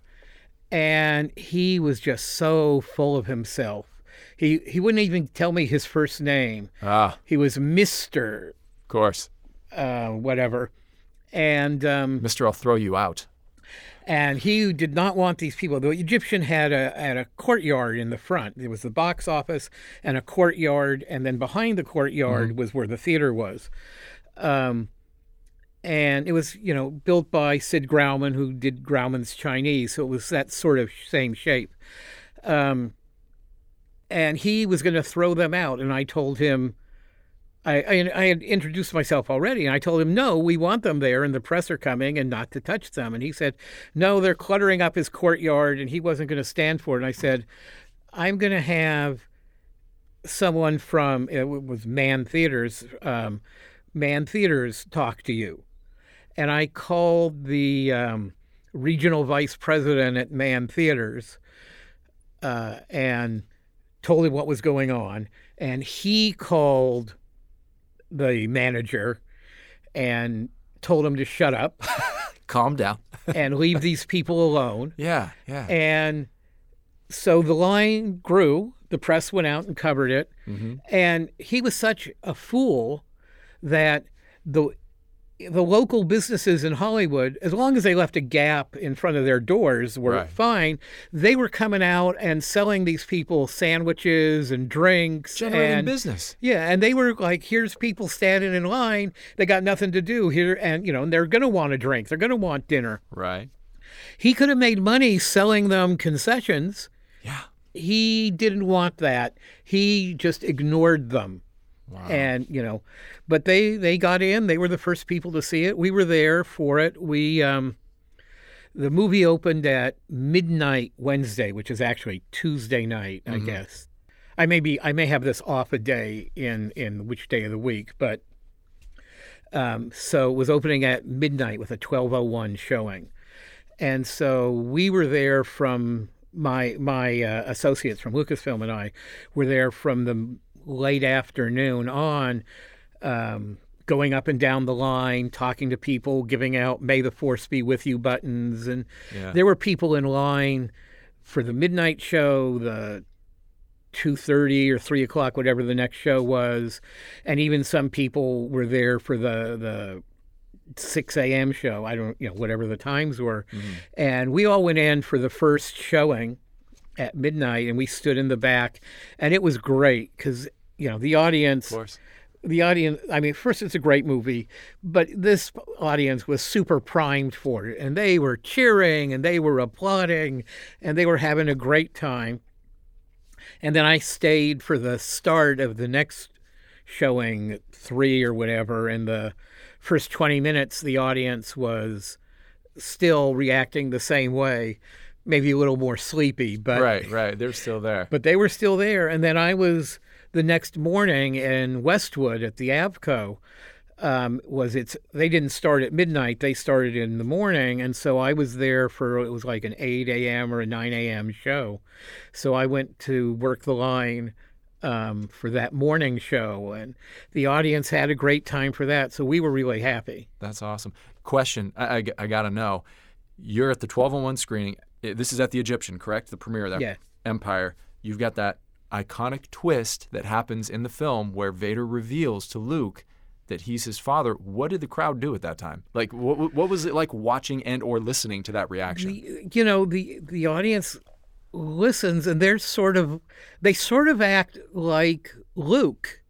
and he was just so full of himself. He he wouldn't even tell me his first name. Ah, He was Mister of course. uh, whatever, and um, Mister, I'll throw you out. and he did not want these people. The Egyptian had a had a courtyard in the front. There was the box office and a courtyard, and then behind the courtyard was where the theater was. Um, and it was you know built by Sid Grauman, who did Grauman's Chinese, so it was that sort of same shape. Um, and he was going to throw them out, and I told him. I, I, I had introduced myself already, and I told him, no, we want them there, and the press are coming, and not to touch them. And he said, no, they're cluttering up his courtyard, and he wasn't going to stand for it. And I said, I'm going to have someone from it was Mann Theaters, um, Mann Theaters talk to you. And I called the um, regional vice president at Mann Theaters uh, and told him what was going on. And he called the manager and told him to shut up Calm down. and leave these people alone. Yeah, yeah. And so the line grew. The press went out and covered it. Mm-hmm. And he was such a fool that the the local businesses in Hollywood, as long as they left a gap in front of their doors, were Right. fine. They were coming out and selling these people sandwiches and drinks Generating and business. yeah, and they were like, here's people standing in line. They got nothing to do here. And, you know, and they're going to want a drink. They're going to want dinner. Right. He could have made money selling them concessions. Yeah. He didn't want that. He just ignored them. And, you know, but they, they got in. They were the first people to see it. We were there for it. We, um, the movie opened at midnight Wednesday, which is actually Tuesday night, I guess. I may be I may have this off a day in in which day of the week, but um, so it was opening at midnight with a 1201 showing. And so we were there from my my uh, associates from Lucasfilm and I were there from the late afternoon on um, going up and down the line, talking to people, giving out "May the Force be with you" buttons, and Yeah. there were people in line for the midnight show, the two thirty or three o'clock, whatever the next show was, and even some people were there for the the six a.m. show. I don't, you know, whatever the times were, and we all went in for the first showing at midnight, and we stood in the back, and it was great because you know the audience Of course. the audience i mean first it's a great movie but this audience was super primed for it and they were cheering and they were applauding and they were having a great time and then i stayed for the start of the next showing three or whatever and the first 20 minutes the audience was still reacting the same way maybe a little more sleepy but Right, right. They're still there. but they were still there. And then I was the next morning in Westwood at the Avco. Um, was it's they didn't start at midnight; they started in the morning, and so I was there for it was like an eight a.m. or a nine a.m. show. So I went to work the line um, for that morning show, and the audience had a great time for that. So we were really happy. That's awesome. Question I, I, I got to know. You're at the 1201 screening. This is at the Egyptian, correct? The premiere of that Yeah. Empire. You've got that iconic twist that happens in the film where Vader reveals to Luke that he's his father. What did the crowd do at that time? Like, what, what was it like watching and or listening to that reaction? the, you know the the audience listens and they're sort of they sort of act like Luke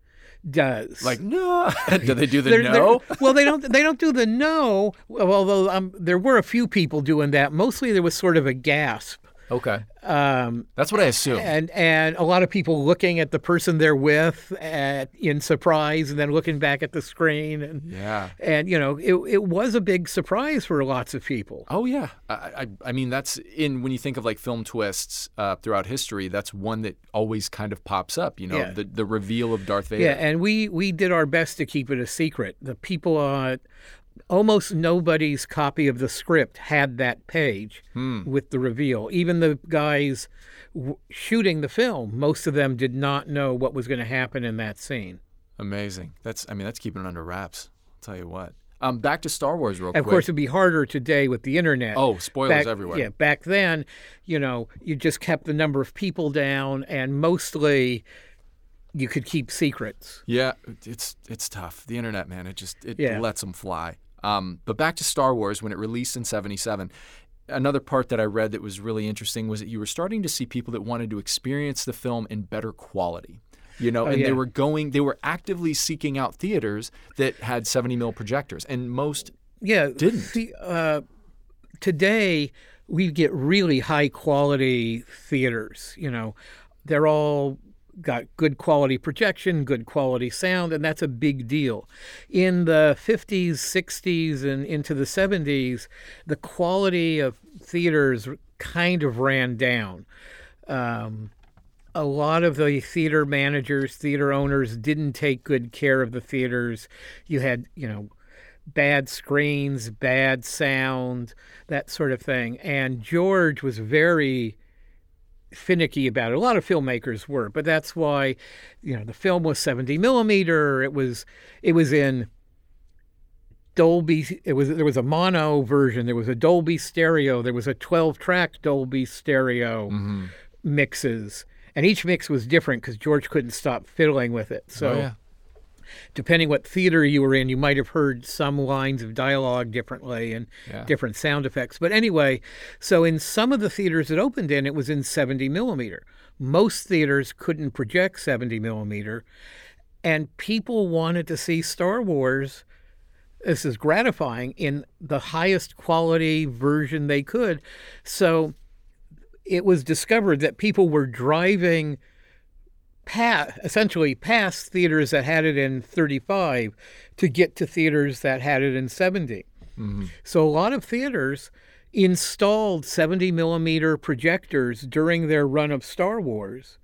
does. like, no. do they do the They're- they're- no? well, they don't. They don't do the no. Although um, there were a few people doing that. Mostly there was sort of a gasp. Okay. Um, That's what I assume. and and a lot of people looking at the person they're with at, in surprise, and then looking back at the screen, and yeah. and you know it it was a big surprise for lots of people. Oh yeah, I, I I mean that's in when you think of like film twists uh, throughout history, that's one that always kind of pops up. You know, Yeah. the the reveal of Darth Vader. Yeah, and we we did our best to keep it a secret. The people uh almost nobody's copy of the script had that page with the reveal. Even the guys w- shooting the film, most of them did not know what was going to happen in that scene. Amazing. That's I mean that's keeping it under wraps. I'll tell you what. Um, back to Star Wars real Of quick. course, it'd be harder today with the internet. Oh, spoilers back, everywhere. Yeah, back then, you know, you just kept the number of people down, and mostly you could keep secrets. Yeah, it's it's tough. The internet, man, it just it Yeah. lets them fly. Um, but back to Star Wars when it released in '77. Another part that I read that was really interesting was that you were starting to see people that wanted to experience the film in better quality. You know, and Oh, yeah. they were going, they were actively seeking out theaters that had 70 mil projectors, and most Yeah, Didn't. See, uh, today we get really high quality theaters. You know, they're all got good quality projection, good quality sound, and that's a big deal. In the 50s, 60s, and into the 70s, the quality of theaters kind of ran down. Um, a lot of the theater managers, theater owners didn't take good care of the theaters. You had, you know, bad screens, bad sound, that sort of thing. And George was very finicky about it. A lot of filmmakers were, but that's why, you know, the film was 70 millimeter. It was, it was in Dolby. It was there was a mono version. There was a Dolby stereo. There was a 12 track Dolby stereo Mm-hmm. mixes, and each mix was different because George couldn't stop fiddling with it. So Oh, yeah. Depending what theater you were in, you might have heard some lines of dialogue differently and Yeah. different sound effects. But anyway, so in some of the theaters it opened in, it was in 70 millimeter. Most theaters couldn't project 70 millimeter, and people wanted to see Star Wars. This is gratifying in the highest quality version they could. So it was discovered that people were driving past, essentially past theaters that had it in 35 to get to theaters that had it in 70. So a lot of theaters installed 70 millimeter projectors during their run of Star Wars,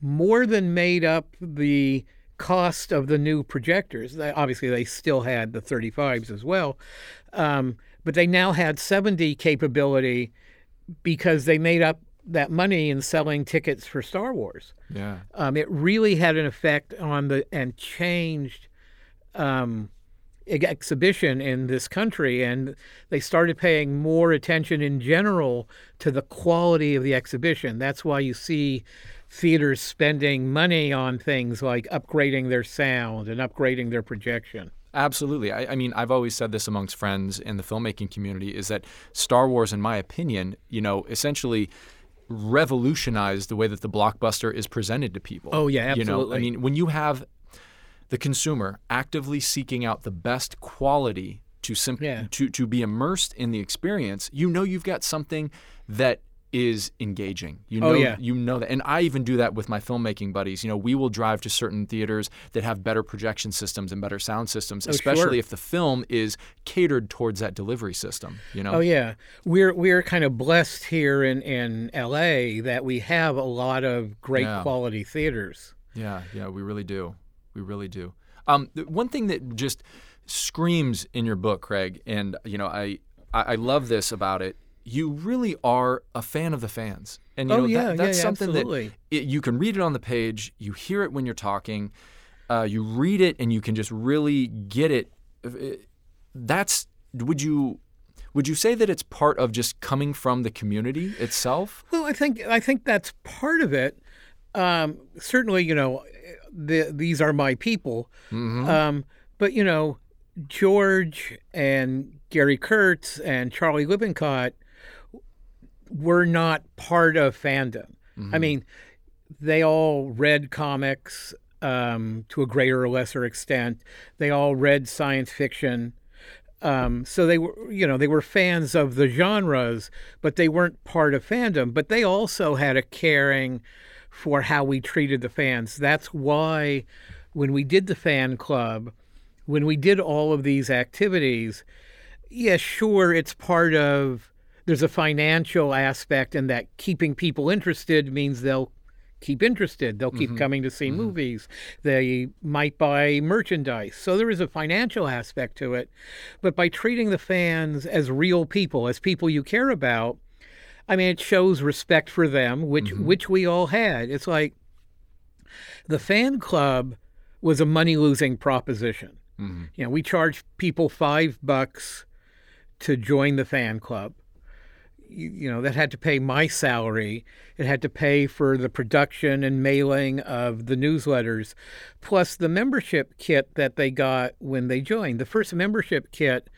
more than made up the cost of the new projectors. Obviously, they still had the 35s as well, um, but they now had 70 capability because they made up that money in selling tickets for Star Wars. Yeah. Um, it really had an effect on the and changed um, exhibition in this country, and they started paying more attention in general to the quality of the exhibition. That's why you see theaters spending money on things like upgrading their sound and upgrading their projection. Absolutely. I, I mean, I've always said this amongst friends in the filmmaking community is that Star Wars, in my opinion, you know, essentially revolutionized the way that the blockbuster is presented to people. Oh, yeah, You know, I mean, when you have the consumer actively seeking out the best quality to sim- Yeah. to to be immersed in the experience, you know you've got something that is engaging. You know Oh, yeah. you know that. And I even do that with my filmmaking buddies. You know, we will drive to certain theaters that have better projection systems and better sound systems, Oh, especially sure. if the film is catered towards that delivery system, you know. Oh yeah, we're we're kind of blessed here in in L.A. that we have a lot of great Yeah. quality theaters. Yeah, yeah, we really do. We really do. Um, one thing that just screams in your book, Craig, and you know, I I I love this about it. You really are a fan of the fans, and you Oh, know yeah, that, that's yeah, something absolutely. that it, you can read it on the page, you hear it when you're talking, uh, you read it, and you can just really get it. It- That's would you would you say that it's part of just coming from the community itself? Well, I think I think that's part of it. Um, certainly, you know, the, these are my people. Um, but you know, George and Gary Kurtz and Charlie Lippincott were not part of fandom. I mean, they all read comics um, to a greater or lesser extent. They all read science fiction. Um, so they were, you know, they were fans of the genres, but they weren't part of fandom. But they also had a caring for how we treated the fans. That's why when we did the fan club, when we did all of these activities, yeah, sure, it's part of. There's a financial aspect, and that keeping people interested means they'll keep interested. They'll keep mm-hmm. coming to see mm-hmm. movies. They might buy merchandise. So there is a financial aspect to it. But by treating the fans as real people, as people you care about, I mean, it shows respect for them, which mm-hmm. which we all had. It's like the fan club was a money losing proposition. You know, we charged people five bucks to join the fan club you, know that had to pay my salary. It had to pay for the production and mailing of the newsletters plus the membership kit that they got when they joined. The first membership kit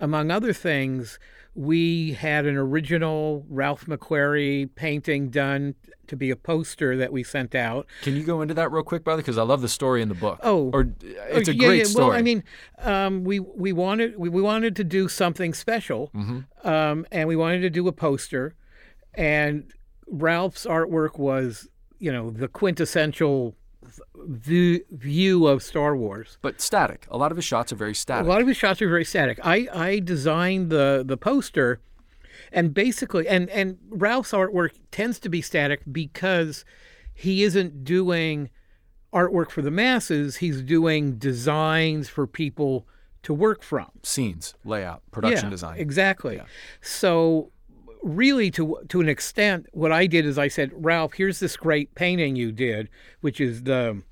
among other things we had an original ralph mcquarrie painting done to be a poster that we sent out Can you go into that real quick, brother? Because I love the story in the book. Oh. or it's Oh, a yeah, great yeah. story. Well, I mean, um, we we wanted we, we wanted to do something special, Mm-hmm. um, and we wanted to do a poster, and Ralph's artwork was you know the quintessential view, view of Star Wars. but static. A lot of his shots are very static. A lot of his shots are very static. I, I designed the the poster, and basically, and and Ralph's artwork tends to be static because he isn't doing artwork for the masses. He's doing designs for people to work from. Scenes, layout, production yeah, design. Exactly. So really to to an extent what I did is I said, "Ralph, here's this great painting you did, which is the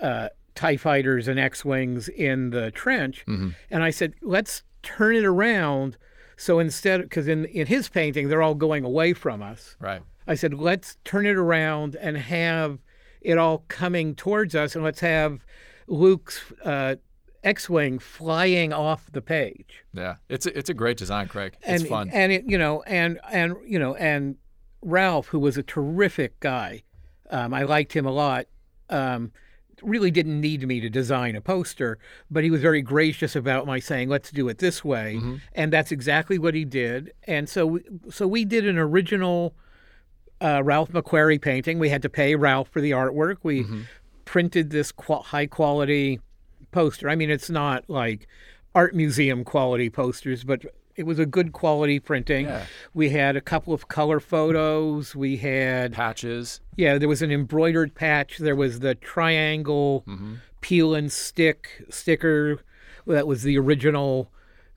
uh, TIE fighters and X-wings in the trench." And I said, "Let's turn it around so instead cuz in in his painting they're all going away from us." Right. I said, let's turn it around and have it all coming towards us, and let's have Luke's uh, X-wing flying off the page. Yeah. It's a, it's a great design, Craig. And it's fun. and it, you know, and and you know, and Ralph, who was a terrific guy, um, I liked him a lot. Um, really didn't need me to design a poster, but he was very gracious about my saying, "Let's do it this way," Mm-hmm. and that's exactly what he did. And so, we, so we did an original uh, Ralph McQuarrie painting. We had to pay Ralph for the artwork. We Mm-hmm. printed this qu- high quality poster. I mean, it's not like art museum quality posters, but it was a good quality printing. Yeah. We had a couple of color photos. We had Patches. yeah, there was an embroidered patch. There was the triangle Mm-hmm. peel and stick sticker that was the original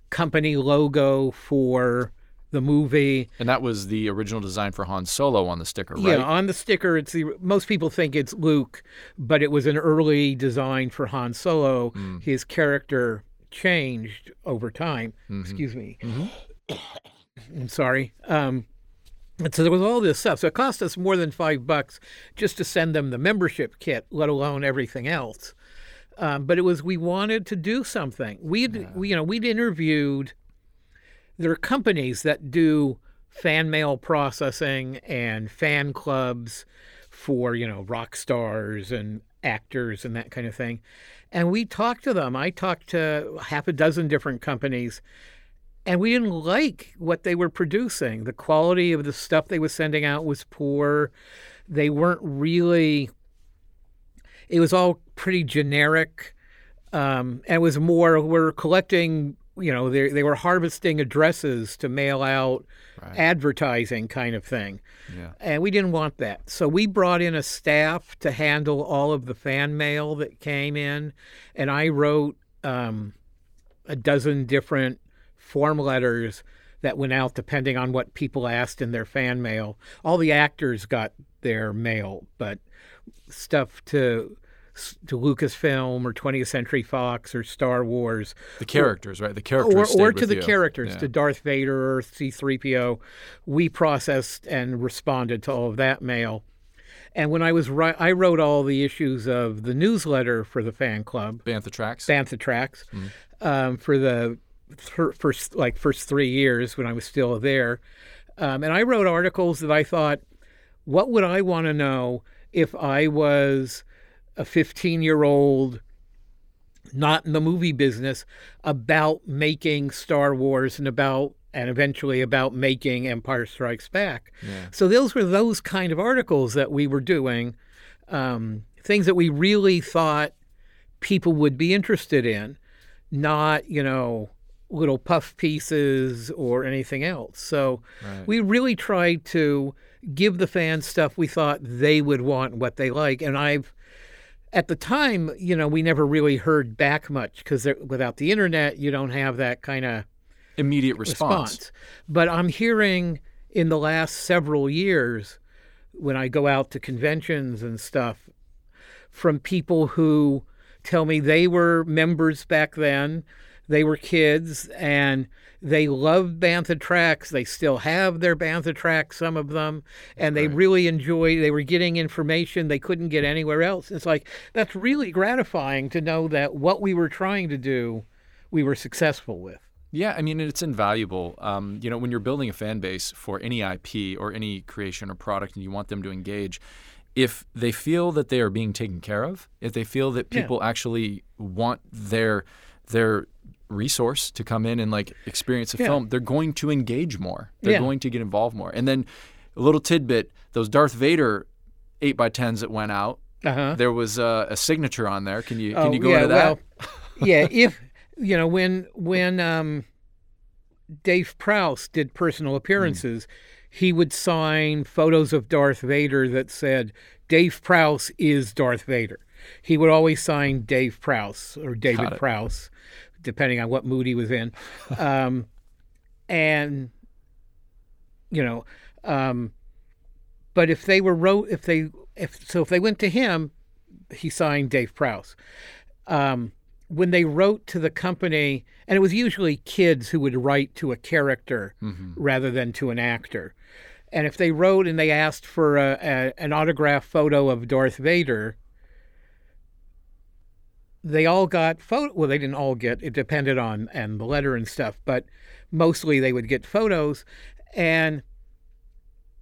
company logo for the movie. And that was the original design for Han Solo on the sticker, right? Yeah, on the sticker, it's the most people think it's Luke, but it was an early design for Han Solo. Mm. His character changed over time. Mm-hmm. Excuse me. I'm sorry. Um, and so there was all this stuff. So it cost us more than five bucks just to send them the membership kit, let alone everything else. Um, but it was we wanted to do something. We'd we, you know we'd interviewed. There are companies that do fan mail processing and fan clubs for you know rock stars and actors and that kind of thing. And we talked to them. I talked to half a dozen different companies, and we didn't like what they were producing. The quality of the stuff they were sending out was poor. They weren't really. It was all pretty generic, um, and it was more we're collecting. You know, they they were harvesting addresses to mail out advertising kind of thing. Yeah. And we didn't want that. So we brought in a staff to handle all of the fan mail that came in. And I wrote um, a dozen different form letters that went out depending on what people asked in their fan mail. All the actors got their mail, but stuff to to Lucasfilm or 20th Century Fox or Star Wars The characters, right? The characters. or, or to the you. characters, Yeah. to Darth Vader or C3PO. We processed and responded to all of that mail. And when I was ri- I wrote all the issues of the newsletter for the fan club, Bantha tracks. Bantha Tracks, Mm-hmm. um, for the fir- first like first three years when I was still there, um, and I wrote articles that I thought, what would I want to know if I was a 15 year old not in the movie business, about making Star Wars and about and eventually about making Empire Strikes Back. So those were those kind of articles that we were doing, um, things that we really thought people would be interested in, not you know little puff pieces or anything else. So we really tried to give the fans stuff we thought they would want, what they like, and I've at the time, you know, we never really heard back much because without the internet, you don't have that kind of Immediate response. response. But I'm hearing in the last several years, when I go out to conventions and stuff, from people who tell me they were members back then, they were kids, and they loved Bantha tracks. They still have their Bantha tracks, some of them, and they really enjoyed. They were getting information they couldn't get anywhere else. It's like that's really gratifying to know that what we were trying to do, we were successful with. Yeah, I mean, it's invaluable. Um, you know, when you're building a fan base for any IP or any creation or product and you want them to engage, if they feel that they are being taken care of, if they feel that Yeah. people actually want their their resource to come in and like experience a Yeah. film, they're going to engage more. They're Yeah. going to get involved more. And then a little tidbit: those Darth Vader eight by tens that went out, Uh huh. there was a, a signature on there. Can you can Oh, you go yeah, into that? Well, yeah, if you know when when um, Dave Prowse did personal appearances, he would sign photos of Darth Vader that said Dave Prowse is Darth Vader. He would always sign Dave Prowse or David it. Depending on what mood he was in, um, and you know, um, but if they were wrote if they if so if they went to him, he signed Dave Prowse. Um, when they wrote to the company, and it was usually kids who would write to a character rather than to an actor. And if they wrote and they asked for a, a, an autograph photo of Darth Vader, they all got photo. Well, they didn't all get. It depended on and the letter and stuff, but mostly they would get photos, and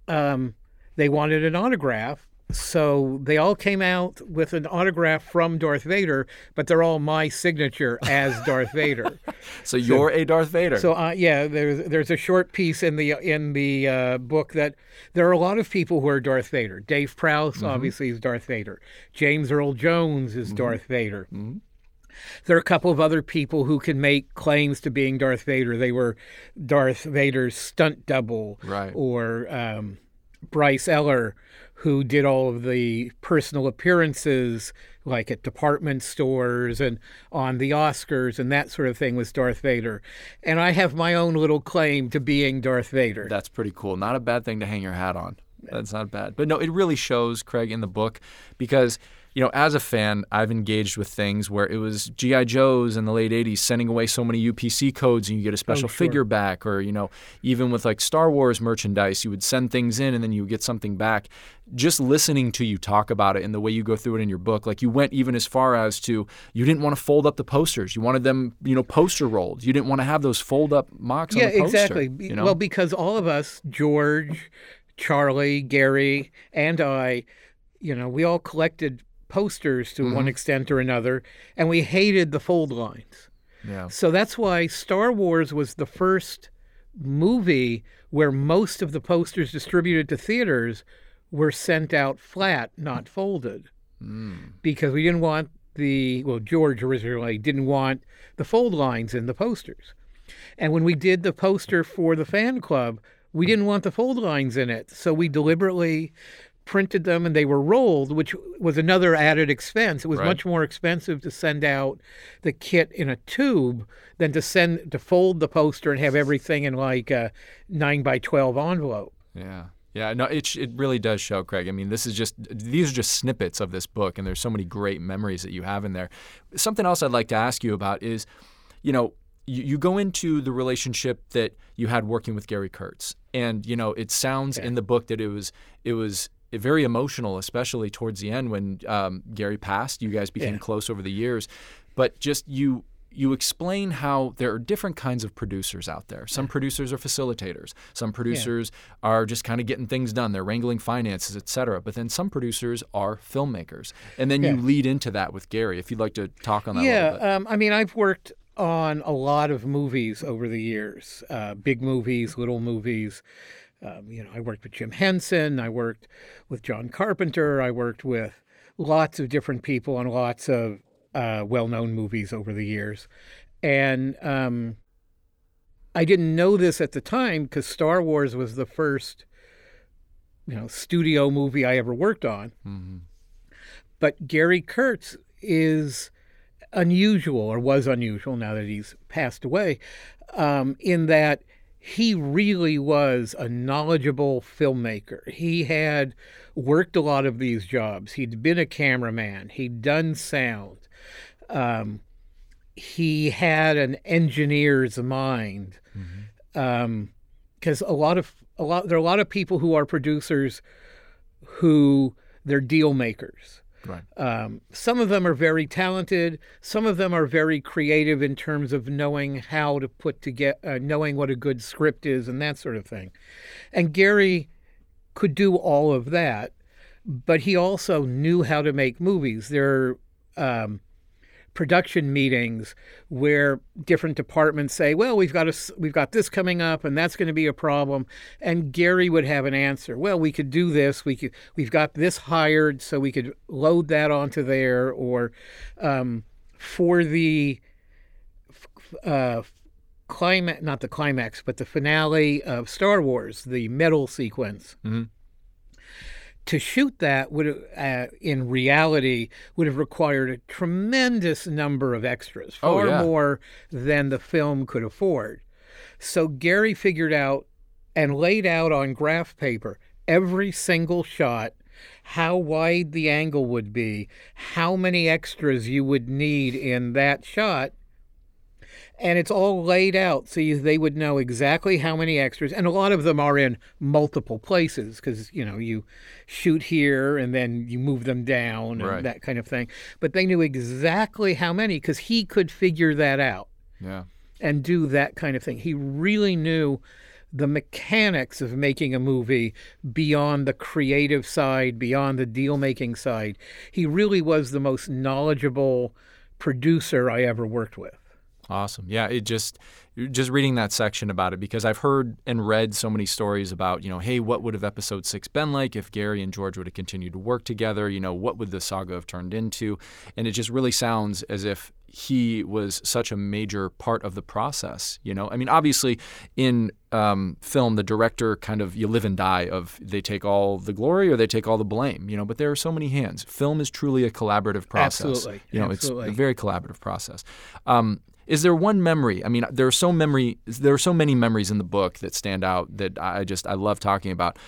um, they wanted an autograph. So they all came out with an autograph from Darth Vader, but they're all my signature as Darth Vader. So you're a Darth Vader. So uh, yeah, there's there's a short piece in the in the uh, book that there are a lot of people who are Darth Vader. Dave Prowse obviously is Darth Vader. James Earl Jones is Darth Vader. There are a couple of other people who can make claims to being Darth Vader. They were Darth Vader's stunt double, Right. Or um, Bryce Eller, who did all of the personal appearances, like at department stores and on the Oscars and that sort of thing, was Darth Vader. And I have my own little claim to being Darth Vader. That's pretty cool. Not a bad thing to hang your hat on. That's not bad. But no, it really shows, Craig, in the book because, you know, as a fan, I've engaged with things where it was G.I. Joe's in the late 80s sending away so many UPC codes and you get a oh, special sure. figure back. Or, you know, even with like Star Wars merchandise, you would send things in and then you would get something back. Just listening to you talk about it and the way you go through it in your book, like you went even as far as to you didn't want to fold up the posters. You wanted them, you know, poster rolled. You didn't want to have those fold up mocks yeah, on the poster. exactly. You know? Well, because all of us, George, Charlie, Gary, and I, you know, we all collected posters to Mm-hmm. one extent or another, and we hated the fold lines. yeah. So that's why Star Wars was the first movie where most of the posters distributed to theaters were sent out flat, not folded. Because we didn't want the, well, George originally didn't want the fold lines in the posters. And when we did the poster for the fan club, we didn't want the fold lines in it. So we deliberately printed them and they were rolled, which was another added expense. It was Right. much more expensive to send out the kit in a tube than to send to fold the poster and have everything in like a nine by twelve envelope. Yeah. Yeah, no, it it really does show, Craig. I mean, this is just these are just snippets of this book, and there's so many great memories that you have in there. Something else I'd like to ask you about is, you know, you, you go into the relationship that you had working with Gary Kurtz, and you know, it sounds in the book that it was it was very emotional, especially towards the end when um, Gary passed. You guys became Yeah. close over the years, but just you you explain how there are different kinds of producers out there. Some producers are facilitators. Some producers are just kind of getting things done. They're wrangling finances, etc. But then some producers are filmmakers. And then you lead into that with Gary. If you'd like to talk on that a yeah, little bit. um, I mean, I've worked on a lot of movies over the years, uh, big movies, little movies. Um, you know, I worked with Jim Henson. I worked with John Carpenter. I worked with lots of different people on lots of uh, well-known movies over the years, and um, I didn't know this at the time because Star Wars was the first, you know, studio movie I ever worked on. Mhm. But Gary Kurtz is unusual, or was unusual now that he's passed away, um, in that he really was a knowledgeable filmmaker. He had worked a lot of these jobs. He'd been a cameraman. He'd done sound. Um, he had an engineer's mind. Because a lot of a lot there are a lot of people who are producers who they're deal makers. Right. Um, some of them are very talented. Some of them are very creative in terms of knowing how to put together, uh, knowing what a good script is, and that sort of thing. And Gary could do all of that, but he also knew how to make movies. There um, production meetings where different departments say, "Well, we've got a, we've got this coming up, and that's going to be a problem." And Gary would have an answer. Well, we could do this. We could we've got this hired, so we could load that onto there, or um, for the uh, climax, not the climax, but the finale of Star Wars, the medal sequence. Mhm. To shoot that would, uh, in reality, would have required a tremendous number of extras, Oh, far yeah. more than the film could afford. So Gary figured out and laid out on graph paper every single shot, how wide the angle would be, how many extras you would need in that shot. And it's all laid out so you, they would know exactly how many extras. And a lot of them are in multiple places because, you know, you shoot here and then you move them down and Right. that kind of thing. But they knew exactly how many because he could figure that out Yeah. and do that kind of thing. He really knew the mechanics of making a movie beyond the creative side, beyond the deal making side. He really was the most knowledgeable producer I ever worked with. Awesome. Yeah, it just just reading that section about it because I've heard and read so many stories about, you know, hey, what would have episode 6 been like if Gary and George would have continued to work together, you know, what would the saga have turned into? And it just really sounds as if he was such a major part of the process, you know. I mean, obviously in um, film the director kind of you live and die of they take all the glory or they take all the blame, you know, but there are so many hands. Film is truly a collaborative process. Absolutely. You know, Absolutely. it's a very collaborative process. Um, is there one memory? I mean, there are so memory. There are so many memories in the book that stand out that I just I love talking about.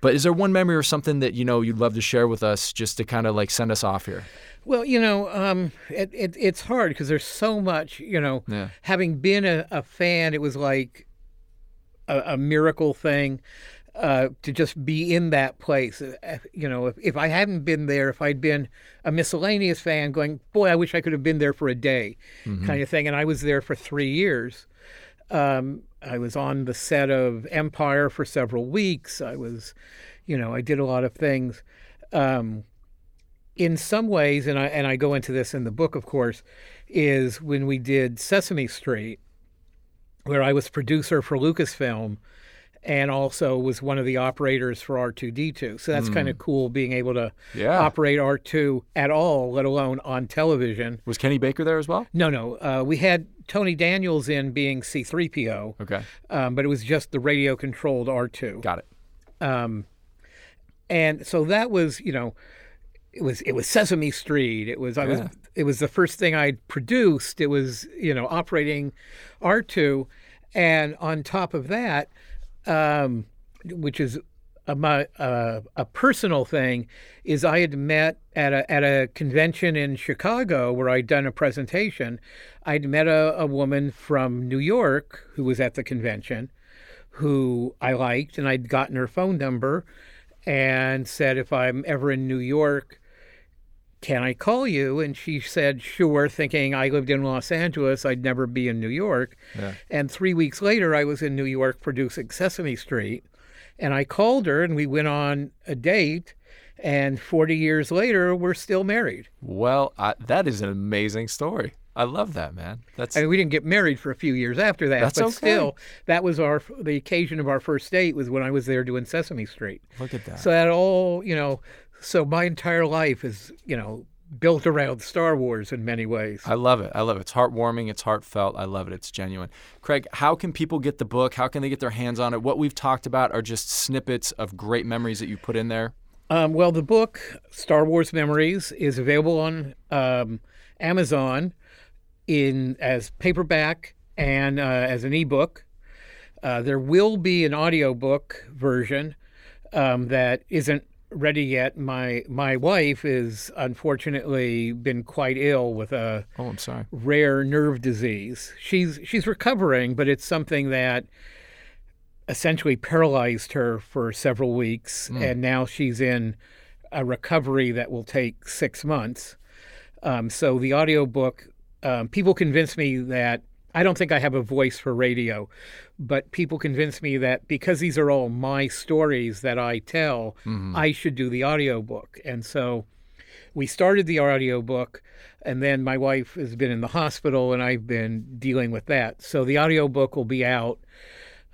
But is there one memory or something that you know you'd love to share with us, just to kind of like send us off here? Well, you know, um, it, it, it's hard because there's so much, you know, Yeah. having been a, a fan, it was like a, a miracle thing uh, to just be in that place. Uh, You know, if, if I hadn't been there, if I'd been a miscellaneous fan going, boy, I wish I could have been there for a day kind of thing. And I was there for three years. Um, I was on the set of Empire for several weeks. I was, you know, I did a lot of things. Um, in some ways, and I and I go into this in the book, of course, is when we did Sesame Street, where I was producer for Lucasfilm, and also was one of the operators for R two D two. So that's kind of cool being able to Yeah. operate R two at all, let alone on television. Was Kenny Baker there as well? No, no, uh, we had Tony Daniels in being C three PO, Okay, um, but it was just the radio controlled R two. got it. Um, and so that was, you know, it was it was Sesame Street. It was I was it was the first thing I'd produced. It was you know operating R two, and on top of that, um, which is a, my, uh, a personal thing, is I had met at a at a convention in Chicago where I'd done a presentation. I'd met a, a woman from New York who was at the convention who I liked, and I'd gotten her phone number and said, if I'm ever in New York, can I call you? And she said, sure, thinking I lived in Los Angeles, I'd never be in New York. Yeah. And three weeks later, I was in New York producing Sesame Street. And I called her and we went on a date. And 40 years later, we're still married. Well, I, that is an amazing story. I love that, man. That's I mean, we didn't get married for a few years after that, That's but okay. still, that was our the occasion of our first date was when I was there doing Sesame Street. look at that. So that all, you know, so my entire life is, you know, built around Star Wars in many ways. I love it. I love it. It's heartwarming. It's heartfelt. I love it. It's genuine. Craig, how can people get the book? How can they get their hands on it? What we've talked about are just snippets of great memories that you put in there. Um, well, the book Star Wars Memories is available on um, Amazon in as paperback and uh, as an ebook. Uh, there will be an audiobook version um, that isn't ready yet. My my wife is unfortunately been quite ill with a Oh, I'm sorry. rare nerve disease. She's she's recovering, but it's something that essentially paralyzed her for several weeks, and now she's in a recovery that will take six months. Um, so the audiobook, um, people convince me that I don't think I have a voice for radio, but people convince me that because these are all my stories that I tell, I should do the audiobook. And so we started the audiobook and then my wife has been in the hospital and I've been dealing with that. So the audiobook will be out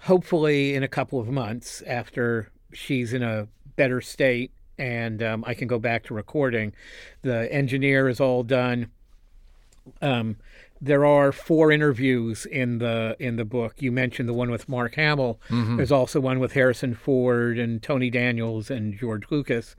hopefully in a couple of months after she's in a better state and um, I can go back to recording. The engineer is all done. Um, there are four interviews in the in the book. You mentioned the one with Mark Hamill. There's also one with Harrison Ford and Tony Daniels and George Lucas.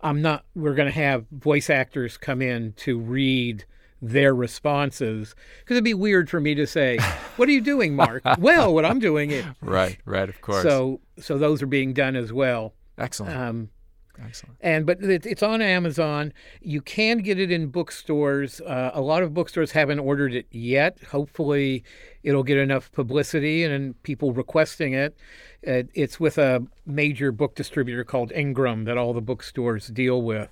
I'm not. We're going to have voice actors come in to read their responses because it'd be weird for me to say, "What are you doing, Mark?" well, what I'm doing is Right, right, of course. so. So those are being done as well. excellent. Um, excellent. and but it, it's on Amazon. You can get it in bookstores. Uh, a lot of bookstores haven't ordered it yet. Hopefully, it'll get enough publicity and, and people requesting it. It's with a major book distributor called Ingram that all the bookstores deal with.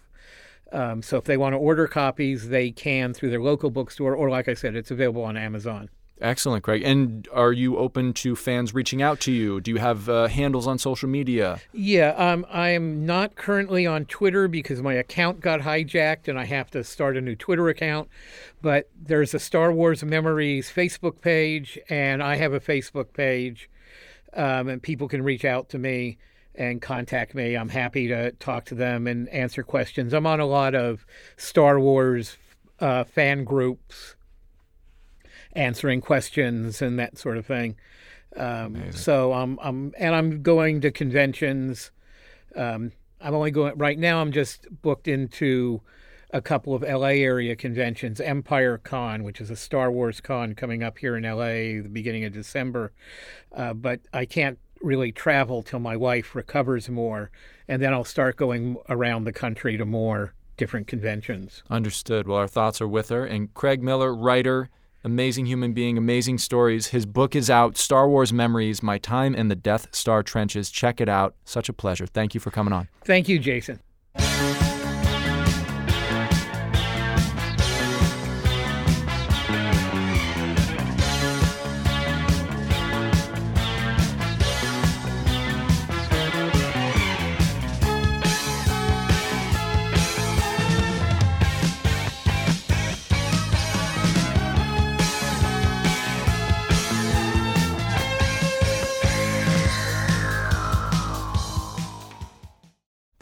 Um, so if they want to order copies, they can through their local bookstore, or like I said, it's available on Amazon. Excellent, Craig. And are you open to fans reaching out to you? Do you have uh, handles on social media? Yeah, um, I am not currently on Twitter because my account got hijacked and I have to start a new Twitter account. But there's a Star Wars Memories Facebook page, and I have a Facebook page, um, and people can reach out to me and contact me. I'm happy to talk to them and answer questions. I'm on a lot of Star Wars uh, fan groups, answering questions and that sort of thing. Um, so I'm, I'm and I'm going to conventions. Um, I'm only going right now. I'm just booked into a couple of LA area conventions. Empire Con, which is a Star Wars con coming up here in LA the beginning of December, uh, but I can't really travel till my wife recovers more, and then I'll start going around the country to more different conventions. Understood. Well, our thoughts are with her. And Craig Miller, writer, amazing human being, amazing stories. His book is out Star Wars Memories My Time in the Death Star Trenches. Check it out. Such a pleasure. Thank you for coming on. Thank you, Jason.